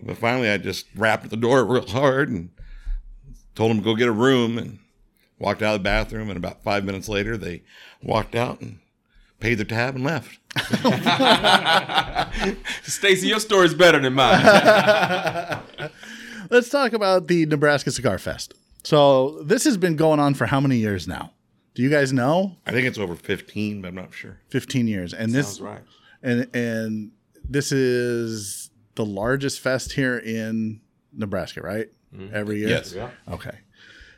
But finally, I just rapped at the door real hard and told them to go get a room and walked out of the bathroom. And about five minutes later, they walked out and paid their tab and left. Stacy, your story's better than mine. Let's talk about the Nebraska Cigar Fest. So this has been going on for how many years now? Do you guys know? I think it's over 15, but I'm not sure. 15 years. And this Sounds right. and and this is the largest fest here in Nebraska, right? Mm-hmm. Every year. Yes. Okay.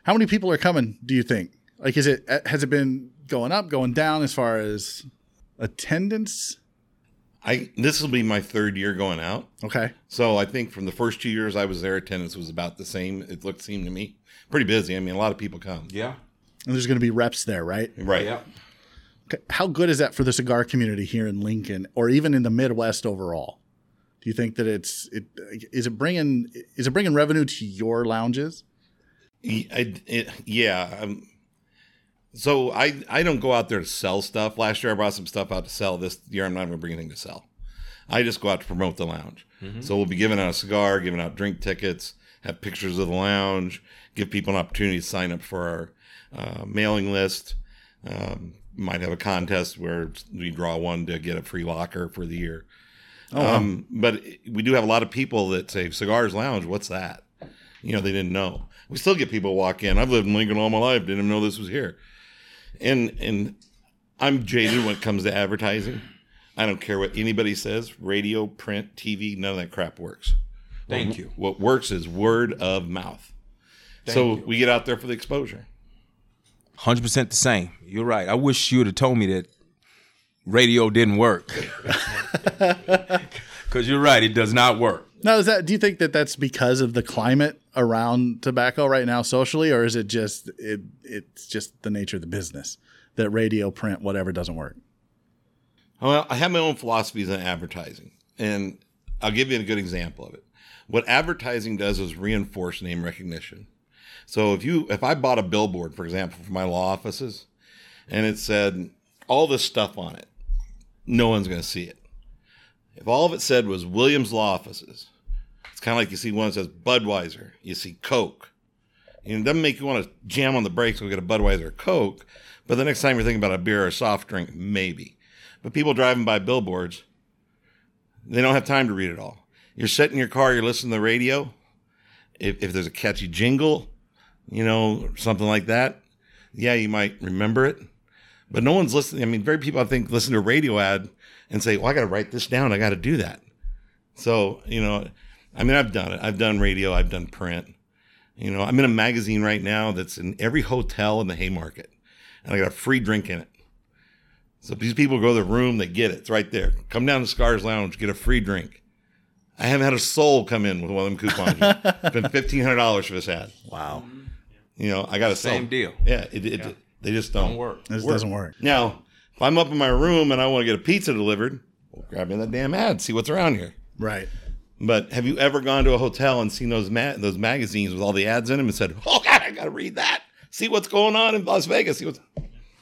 How many people are coming, do you think? Like is it uh, has it been going up, going down as far as attendance? I this will be my third year going out. Okay. So I think from the first two years I was there, attendance was about the same. It looked seemed to me pretty busy. I mean, a lot of people come. Yeah. And there's going to be reps there, right? Right. Yeah. Okay. How good is that for the cigar community here in Lincoln or even in the Midwest overall? Do you think that it's it is it bringing is it bringing revenue to your lounges? Y- I- it- yeah. Um, so I I don't go out there to sell stuff. Last year I brought some stuff out to sell. This year I'm not going to bring anything to sell. I just go out to promote the lounge. So we'll be giving out a cigar, giving out drink tickets, have pictures of the lounge, give people an opportunity to sign up for our uh, mailing list. Um, might have a contest where we draw one to get a free locker for the year. um, but we do have a lot of people that say cigars lounge. What's that? You know, they didn't know. We still get people walk in. I've lived in Lincoln all my life. Didn't even know this was here. And and I'm jaded when it comes to advertising. I don't care what anybody says. Radio, print, TV, none of that crap works. Thank What- you. What works is word of mouth. so we get out there for the exposure. Hundred percent the same. You're right. I wish you would have told me that radio didn't work. Because you're right, it does not work. Now, is that? Do you think that that's because of the climate around tobacco right now, socially, or is it just it? It's just the nature of the business that radio, print, whatever doesn't work. Well, I have my own philosophies on advertising, and I'll give you a good example of it. What advertising does is reinforce name recognition. So if you if I bought a billboard, for example, for my law offices, and it said all this stuff on it, no one's going to see it. If all of it said was Williams Law Offices, it's kind of like you see one that says Budweiser, you see Coke. And it doesn't make you want to jam on the brakes and get a Budweiser or Coke, but the next time you're thinking about a beer or a soft drink, maybe. But people driving by billboards, they don't have time to read it all. You're sitting in your car, you're listening to the radio. If, if there's a catchy jingle, you know, something like that, yeah, you might remember it. But no one's listening. I mean, very people I think listen to a radio ad and say, "Well, I got to write this down. I got to do that." So you know, I mean, I've done it. I've done radio. I've done print. You know, I'm in a magazine right now that's in every hotel in the Haymarket, and I got a free drink in it. So these people go to the room, they get it. It's right there. Come down to Cigars Lounge, get a free drink. I haven't had a soul come in with one of them coupons. yet. Spent fifteen hundred dollars for this ad. Wow. You know, I got a Same deal. Yeah, it, it, they just don't, Don't work. This doesn't work. Now, if I'm up in my room and I want to get a pizza delivered, well, grab me that damn ad, see what's around here. Right. But have you ever gone to a hotel and seen those ma- those magazines with all the ads in them and said, "Oh God, I got to read that. See what's going on in Las Vegas. See what's."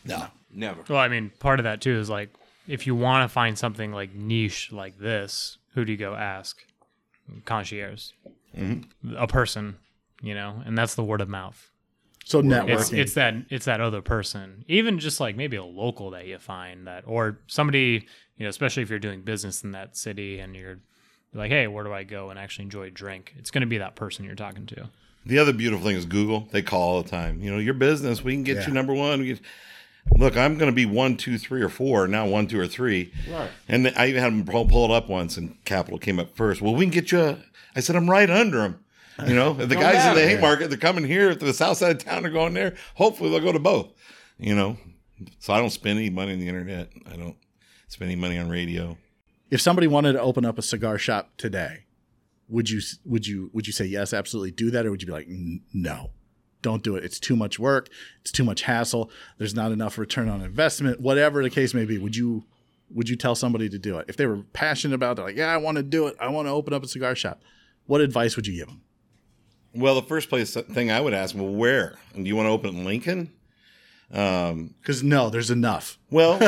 No. Never. Well, I mean, part of that too is like if you want to find something like niche like this, who do you go ask? Concierge, mm-hmm. a person, you know, and that's the word of mouth. So networking. It's it's that it's that other person, even just like maybe a local that you find that, or somebody, you know, especially if you're doing business in that city and you're like, hey, where do I go and actually enjoy a drink? It's going to be that person you're talking to. The other beautiful thing is Google. They call all the time. You know, your business, we can get Yeah. you number one. We get- Look, I'm going to be one, two, three, or four. Now one, two, or three. Right. And I even had them pull, pull it up once, and Capital came up first. Well, we can get you. A, I said I'm right under them. You know, the guys in the there. Haymarket, they're coming here to the south side of town. They're going there. Hopefully, they'll go to both. You know, so I don't spend any money on the internet. I don't spend any money on radio. if somebody wanted to open up a cigar shop today, would you would you would you say yes, absolutely do that, or would you be like, no, don't do it. It's too much work. It's too much hassle. There's not enough return on investment. Whatever the case may be, would you would you tell somebody to do it if they were passionate about? it, They're like, yeah, I want to do it. I want to open up a cigar shop. What advice would you give them? Well, the first place thing I would ask, well, where? And do you want to open in Lincoln? Um, Because no, there's enough. Well,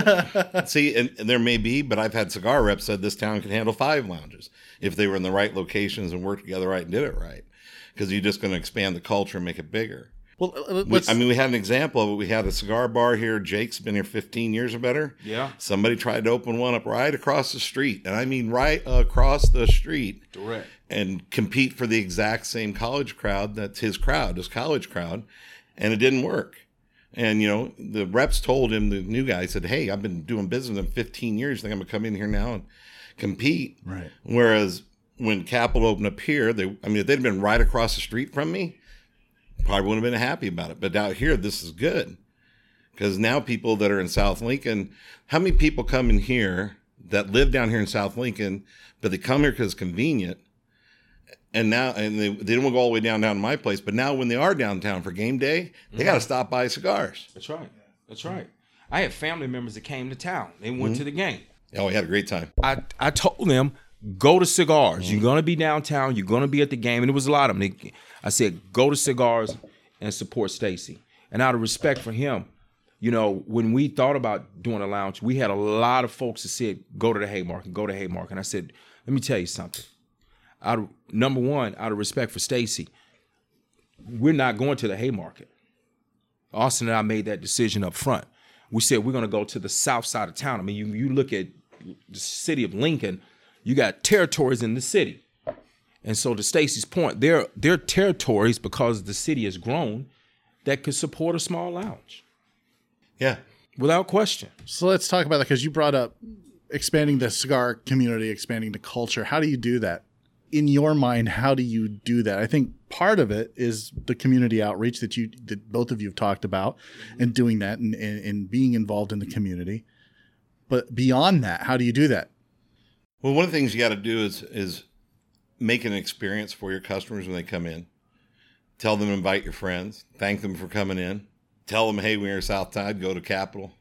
see, and, and there may be, but I've had cigar reps said this town can handle five lounges if they were in the right locations and worked together right and did it right. Because you're just going to expand the culture and make it bigger. Well, uh, We- I mean, we had an example of it. We had a cigar bar here. Jake's been here 15 years or better. Yeah. Somebody tried to open one up right across the street, and I mean right across the street, Direct. and compete for the exact same college crowd that's his crowd, his college crowd, and it didn't work. And you know, the reps told him, the new guy said, "Hey, I've been doing business in 15 years. Think I'm gonna come in here now and compete?" Right. Whereas when Capital opened up here, they, I mean, if they'd been right across the street from me, probably wouldn't have been happy about it. But out here, this is good because now people that are in South Lincoln, how many people come in here that live down here in South Lincoln, but they come here because it's convenient, and now and they, they don't go all the way down down to my place, but now when they are downtown for game day, they mm-hmm. got to stop by cigars. That's right. That's right. I had family members that came to town. They went mm-hmm. to the game. Oh, we had a great time. I, I told them, go to cigars. You're gonna be downtown. You're gonna be at the game, and it was a lot of them. I said, go to cigars and support Stacy. And out of respect for him, you know, when we thought about doing a lounge, we had a lot of folks that said, go to the Haymarket, go to Haymarket. And I said, let me tell you something. Out of number one, out of respect for Stacy, we're not going to the Haymarket. Austin and I made that decision up front. We said we're going to go to the south side of town. I mean, you you look at the city of Lincoln, you got territories in the city. And so to Stacy's point, there there are territories because the city has grown that could support a small lounge Yeah. without question. So let's talk about that because you brought up expanding the cigar community, expanding the culture. How do you do that? In your mind, how do you do that? I think part of it is the community outreach that you that both of you have talked about and doing that and, and, and being involved in the community. But beyond that, how do you do that? Well, one of the things you got to do is is make an experience for your customers when they come in. Tell them to invite your friends. Thank them for coming in. Tell them, hey, we're in South Tide. Go to Capital,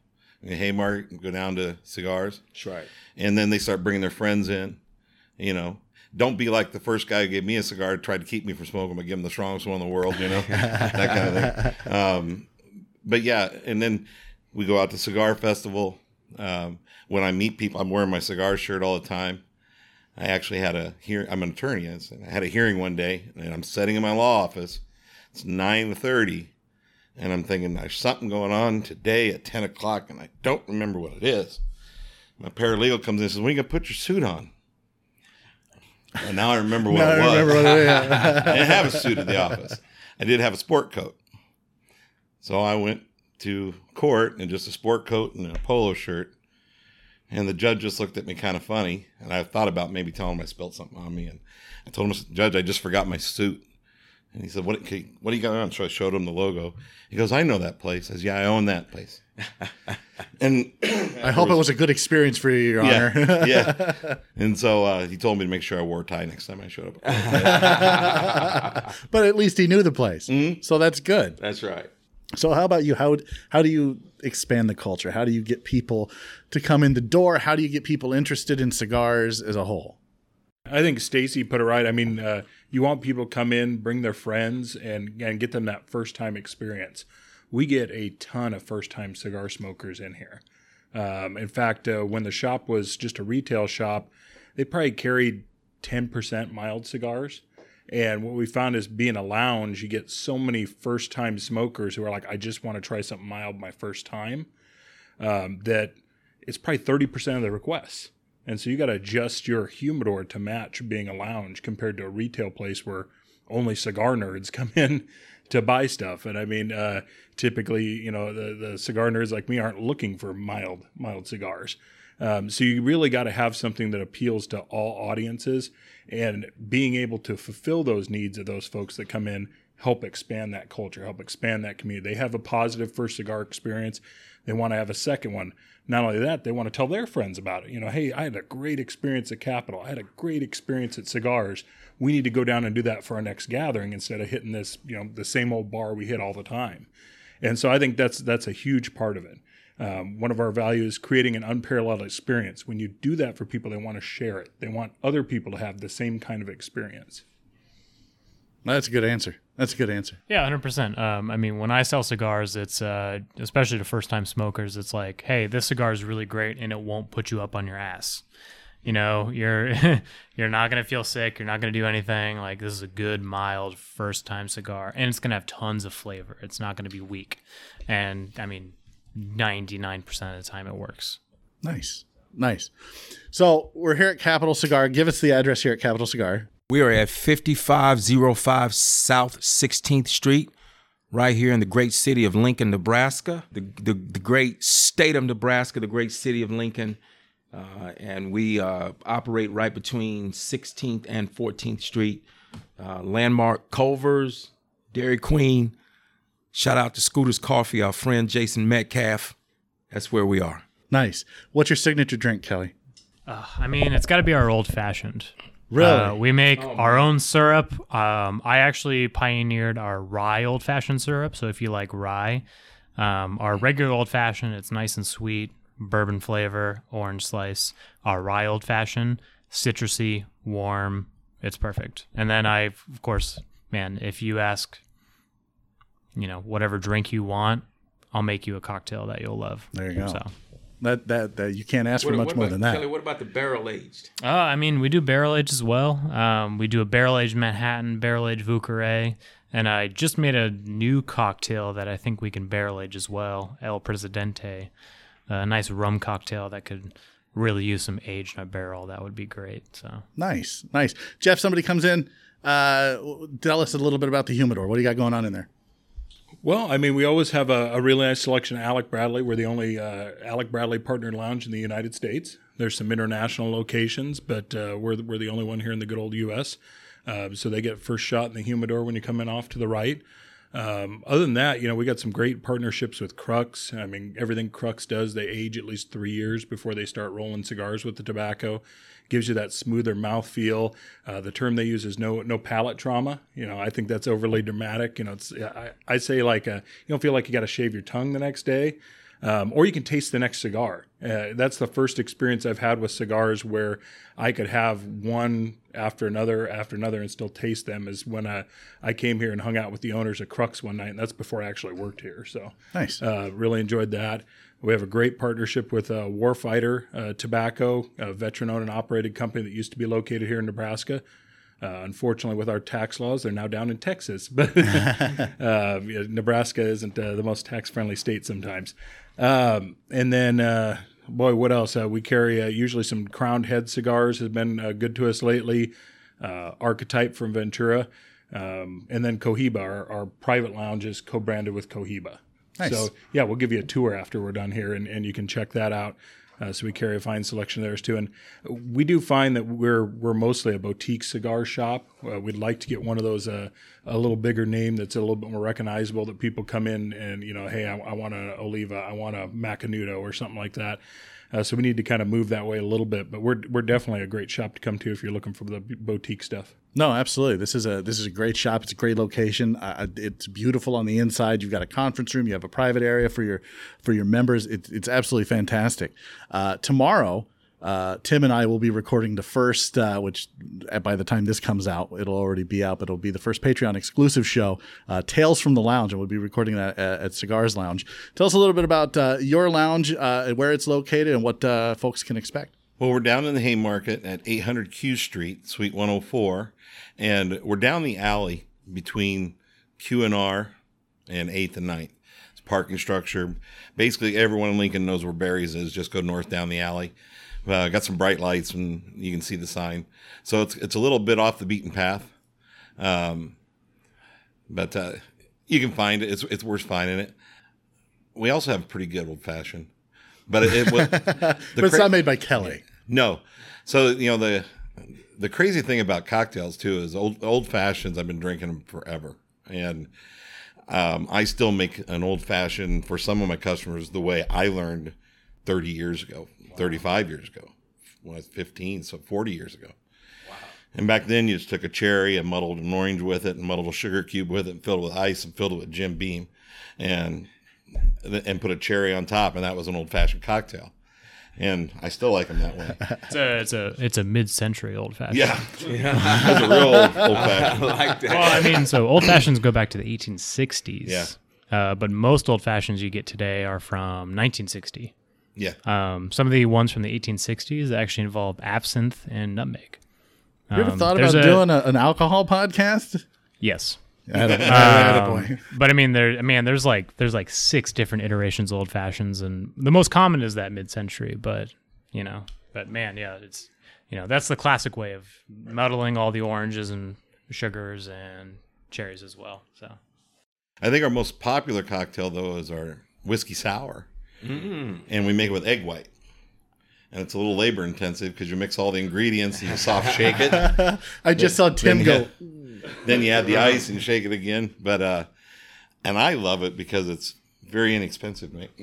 Haymarket, and go down to Cigars, That's right. and then they start bringing their friends in. You know, don't be like the first guy who gave me a cigar, tried to keep me from smoking, but give him the strongest one in the world. You know, that kind of thing. Um, but yeah, and then we go out to Cigar Festival. Um, when I meet people, I'm wearing my cigar shirt all the time. I actually had a hearing. I'm an attorney. and I had a hearing one day, and I'm sitting in my law office. It's nine thirty, and I'm thinking there's something going on today at ten o'clock, and I don't remember what it is. My paralegal comes in and says, "When you gonna put your suit on?" And now I remember what it I was. remember what it- yeah. I didn't have a suit at the office. I did have a sport coat. So I went to court in just a sport coat and a polo shirt. And the judge just looked at me kind of funny. And I thought about maybe telling him I spilled something on me. And I told him, Judge, I just forgot my suit. And he said, What, what do you got on? So I showed him the logo. He goes, I know that place. I said, Yeah, I own that place. and I hope it was a good experience for you, Your Honor. yeah, yeah. And so uh, he told me to make sure I wore a tie next time I showed up. but at least he knew the place, Mm-hmm. so that's good. That's right. So how about you? How how do you expand the culture? How do you get people to come in the door? How do you get people interested in cigars as a whole? I think Stacy put it right. I mean, uh, you want people to come in, bring their friends, and and get them that first time experience. We get a ton of first time cigar smokers in here. Um, in fact, uh, when the shop was just a retail shop, they probably carried ten percent mild cigars. And what we found is being a lounge, you get so many first time smokers who are like, I just want to try something mild my first time, um, that it's probably 30% of the requests. And so you got to adjust your humidor to match being a lounge compared to a retail place where only cigar nerds come in to buy stuff. And I mean, uh, typically, you know, the, the cigar nerds like me aren't looking for mild, mild cigars. Um, so you really got to have something that appeals to all audiences and being able to fulfill those needs of those folks that come in help expand that culture, help expand that community. They have a positive first cigar experience. They want to have a second one. Not only that, they want to tell their friends about it. You know, hey, I had a great experience at Capital. I had a great experience at Cigars. We need to go down and do that for our next gathering instead of hitting this, you know, the same old bar we hit all the time. And so I think that's that's a huge part of it. Um, one of our values is creating an unparalleled experience. When you do that for people, they want to share it. They want other people to have the same kind of experience. That's a good answer. That's a good answer. Yeah, hundred percent. Um, I mean, when I sell cigars, it's uh, especially to first-time smokers. It's like, hey, this cigar is really great, and it won't put you up on your ass. You know, you're you're not gonna feel sick. You're not gonna do anything. Like this is a good, mild first-time cigar, and it's gonna have tons of flavor. It's not gonna be weak, and I mean, ninety-nine percent of the time it works. Nice, nice. So we're here at Capital Cigar. Give us the address here at Capital Cigar. We are at 5505 South 16th Street, right here in the great city of Lincoln, Nebraska, the, the, the great state of Nebraska, the great city of Lincoln. Uh, and we uh, operate right between 16th and 14th Street. Uh, landmark Culver's, Dairy Queen. Shout out to Scooters Coffee, our friend Jason Metcalf. That's where we are. Nice. What's your signature drink, Kelly? Uh, I mean, it's got to be our old-fashioned. Really? Uh, we make our own syrup. Um, I actually pioneered our rye old fashioned syrup. So if you like rye, um, our regular old fashioned, it's nice and sweet, bourbon flavor, orange slice. Our rye old fashioned, citrusy, warm. It's perfect. And then I, of course, man, if you ask, you know, whatever drink you want, I'll make you a cocktail that you'll love. There you go. So. That that that you can't ask for much more than that. Kelly, what about the barrel aged? Uh, I mean, we do barrel aged as well. Um, we do a barrel aged Manhattan, barrel aged Vieux Carré, and I just made a new cocktail that I think we can barrel age as well, El Presidente, a nice rum cocktail that could really use some age in a barrel. That would be great. So Nice, nice. Jeff, somebody comes in. Uh, tell us a little bit about the humidor. What do you got going on in there? Well, I mean, we always have a, a really nice selection of Alec Bradley. We're the only uh, Alec Bradley partner lounge in the United States. There's some international locations, but uh, we're, we're the only one here in the good old U.S. Uh, so they get first shot in the humidor when you come in off to the right. Um, other than that, you know, we got some great partnerships with Crux. I mean, everything Crux does, they age at least three years before they start rolling cigars with the tobacco. Gives you that smoother mouth feel. Uh, the term they use is no no palate trauma. You know, I think that's overly dramatic. You know, it's I, I say like a, you don't feel like you got to shave your tongue the next day. Um, or you can taste the next cigar. Uh, that's the first experience I've had with cigars where I could have one after another after another and still taste them. Is when I, I came here and hung out with the owners at Crux one night, and that's before I actually worked here. So Nice. uh, really enjoyed that. We have a great partnership with uh, Warfighter uh, Tobacco, a veteran-owned and operated company that used to be located here in Nebraska. Uh, unfortunately, with our tax laws, they're now down in Texas. But uh, Nebraska isn't uh, the most tax-friendly state sometimes. Um, and then, uh, boy, what else? Uh, we carry uh, usually some Crowned Head cigars has been uh, good to us lately. Uh, Archetype from Ventura, um, and then Cohiba, our, our private lounge is co-branded with Cohiba. Nice. So yeah, we'll give you a tour after we're done here, and, and you can check that out. Uh, so we carry a fine selection of theirs too, and we do find that we're we're mostly a boutique cigar shop. Uh, we'd like to get one of those uh, a little bigger name that's a little bit more recognizable that people come in and you know, hey, I, I want a Oliva, I want a Macanudo or something like that. Uh, so we need to kind of move that way a little bit, but we're we're definitely a great shop to come to if you're looking for the boutique stuff. No, absolutely. This is a this is a great shop. It's a great location. Uh, it's beautiful on the inside. You've got a conference room. You have a private area for your for your members. It, it's absolutely fantastic. Uh, tomorrow, uh, Tim and I will be recording the first, uh, which uh, by the time this comes out, it'll already be out. But it'll be the first Patreon exclusive show, uh, Tales from the Lounge, and we'll be recording that at, at Cigars Lounge. Tell us a little bit about uh, your lounge, uh, where it's located, and what folks can expect. Well, we're down in the Haymarket at 800 Q Street, Suite 104, and we're down the alley between Q and R and 8th and 9th. It's a parking structure. Basically, everyone in Lincoln knows where Barry's is. Just go north down the alley. Uh, got some bright lights, and you can see the sign. So it's it's a little bit off the beaten path, um, but uh, you can find it. It's it's worth finding it. We also have pretty good old fashioned, but it, it was but it's cra- not made by Kelly. no. So you know the the crazy thing about cocktails too is old old fashions. I've been drinking them forever, and um, I still make an old fashioned for some of my customers the way I learned thirty years ago, thirty five years ago, when I was fifteen, so forty years ago. And back then, you just took a cherry and muddled an orange with it, and muddled a sugar cube with it, and filled it with ice, and filled it with Jim Beam, and and put a cherry on top, and that was an old fashioned cocktail. And I still like them that way. It's a it's a it's a mid-century old fashioned. Yeah, that's a real old, old I fashioned. like that. Well, I mean, so old fashions go back to the 1860s. Yeah. Uh, but most old fashions you get today are from 1960. Yeah, Um, some of the ones from the 1860s actually involve absinthe and nutmeg. You ever Um, thought about a- doing a, an alcohol podcast? Yes. Atta- Um, but I mean, there. I mean, there's like there's like six different iterations of old fashions, and the most common is that mid-century. But you know, but man, yeah, it's you know that's the classic way of muddling all the oranges and sugars and cherries as well. So I think our most popular cocktail though is our whiskey sour, and we make it with egg white. And it's a little labor intensive because you mix all the ingredients and you soft shake it. I just saw Tim then go. you- then you add the ice and shake it again. But uh, and I love it because it's very inexpensive, mate.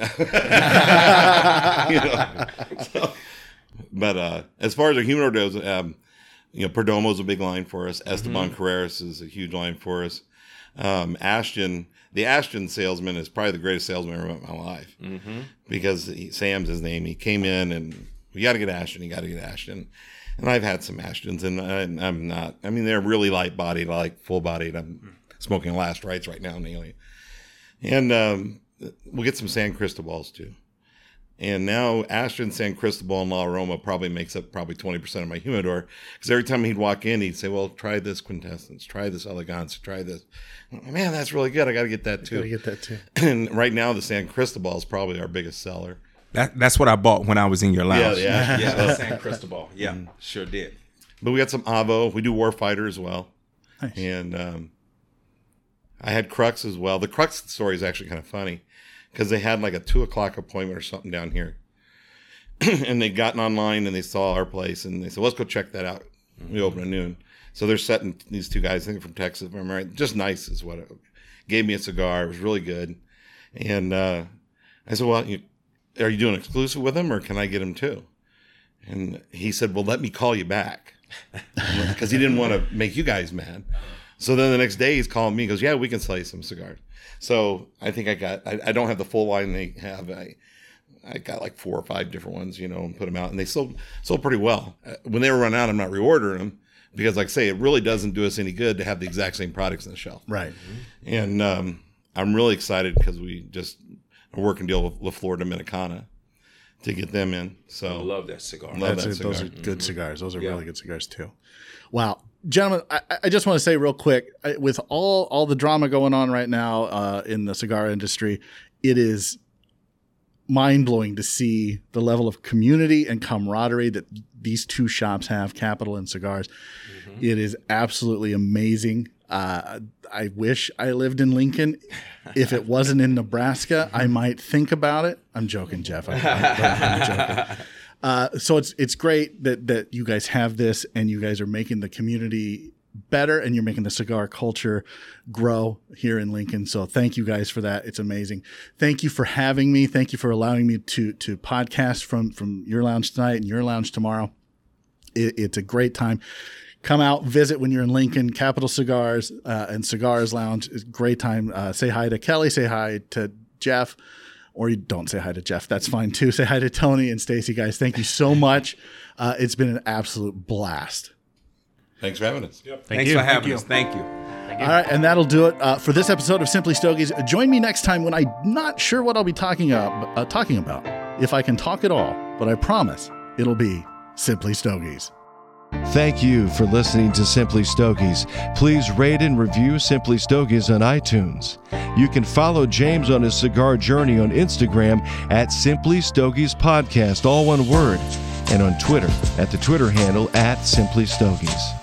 You know, so- but uh, as far as our humidor goes, um, you know, Perdomo's a big line for us. Esteban Carreras is a huge line for us. Um, Ashton, the Ashton salesman is probably the greatest salesman I ever met in my life because he, Sam's his name. He came in and we got to get Ashton. You got to get Ashton. And I've had some Ashtons and I, I'm not, I mean, they're really light bodied, like full bodied. I'm smoking last rights right now, nearly. And um, we'll get some San Cristobal's too. And now Ashton, San Cristobal, and La Aroma probably makes up probably 20% of my humidor. Because every time he'd walk in, he'd say, Well, try this quintessence, try this elegance, try this. Man, that's really good. I got to get that too. Gotta get that too. and right now, the San Cristobal is probably our biggest seller. That, that's what I bought when I was in your Yeah, lounge. the Ashton. yeah, the San Cristobal. Yeah, sure did. But we got some Avo. We do Warfighter as well. Nice. And um, I had Crux as well. The Crux story is actually kind of funny because they had like a two o'clock appointment or something down here. and they'd gotten online and they saw our place and they said, let's go check that out. We open at noon. So they're setting these two guys, I think from Texas, if I'm right. Just nice is what it gave me a cigar. It was really good. And uh, I said, well, you, are you doing exclusive with them or can I get them too? And he said, well, let me call you back because he didn't want to make you guys mad. So then the next day he's calling me. He goes, "Yeah, we can sell you some cigars." So I think I got. I, I don't have the full line they have. I I got like four or five different ones, you know, and put them out, and they sold sold pretty well. Uh, when they were run out, I'm not reordering them because, like I say, it really doesn't do us any good to have the exact same products on the shelf. Right. And um, I'm really excited because we just are working deal with La Flor Dominicana to get them in. So I So love that cigar. Love That's that it. Those cigar. are good cigars. Those are Yeah. really good cigars too. Wow, gentlemen, I, I just want to say real quick, I, with all all the drama going on right now uh, in the cigar industry, it is mind blowing to see the level of community and camaraderie that these two shops have, Capital and Cigars. It is absolutely amazing. Uh, I wish I lived in Lincoln. If it wasn't in Nebraska, I might think about it. I'm joking, Jeff. I'm, I'm joking. Uh, so it's it's great that that you guys have this and you guys are making the community better and you're making the cigar culture grow here in Lincoln. So thank you guys for that. It's amazing. Thank you for having me. Thank you for allowing me to to podcast from from your lounge tonight and your lounge tomorrow. It, it's a great time. Come out, visit when you're in Lincoln. Capital Cigars uh, and Cigars Lounge is great time. Uh, say hi to Kelly. Say hi to Jeff or you don't say hi to Jeff. That's fine too. Say hi to Tony and Stacy, guys. Thank you so much. Uh, it's been an absolute blast. thanks for having us. Yep. Thank Thanks you. for having us. Thank you. All right, and that'll do it uh, for this episode of Simply Stogies. Join me next time when I'm not sure what I'll be talking, uh, talking about, if I can talk at all, but I promise it'll be Simply Stogies. Thank you for listening to Simply Stogies. Please rate and review Simply Stogies on iTunes. You can follow James on his cigar journey on Instagram at Simply Stogies Podcast, all one word, and on Twitter at the Twitter handle at Simply Stogies.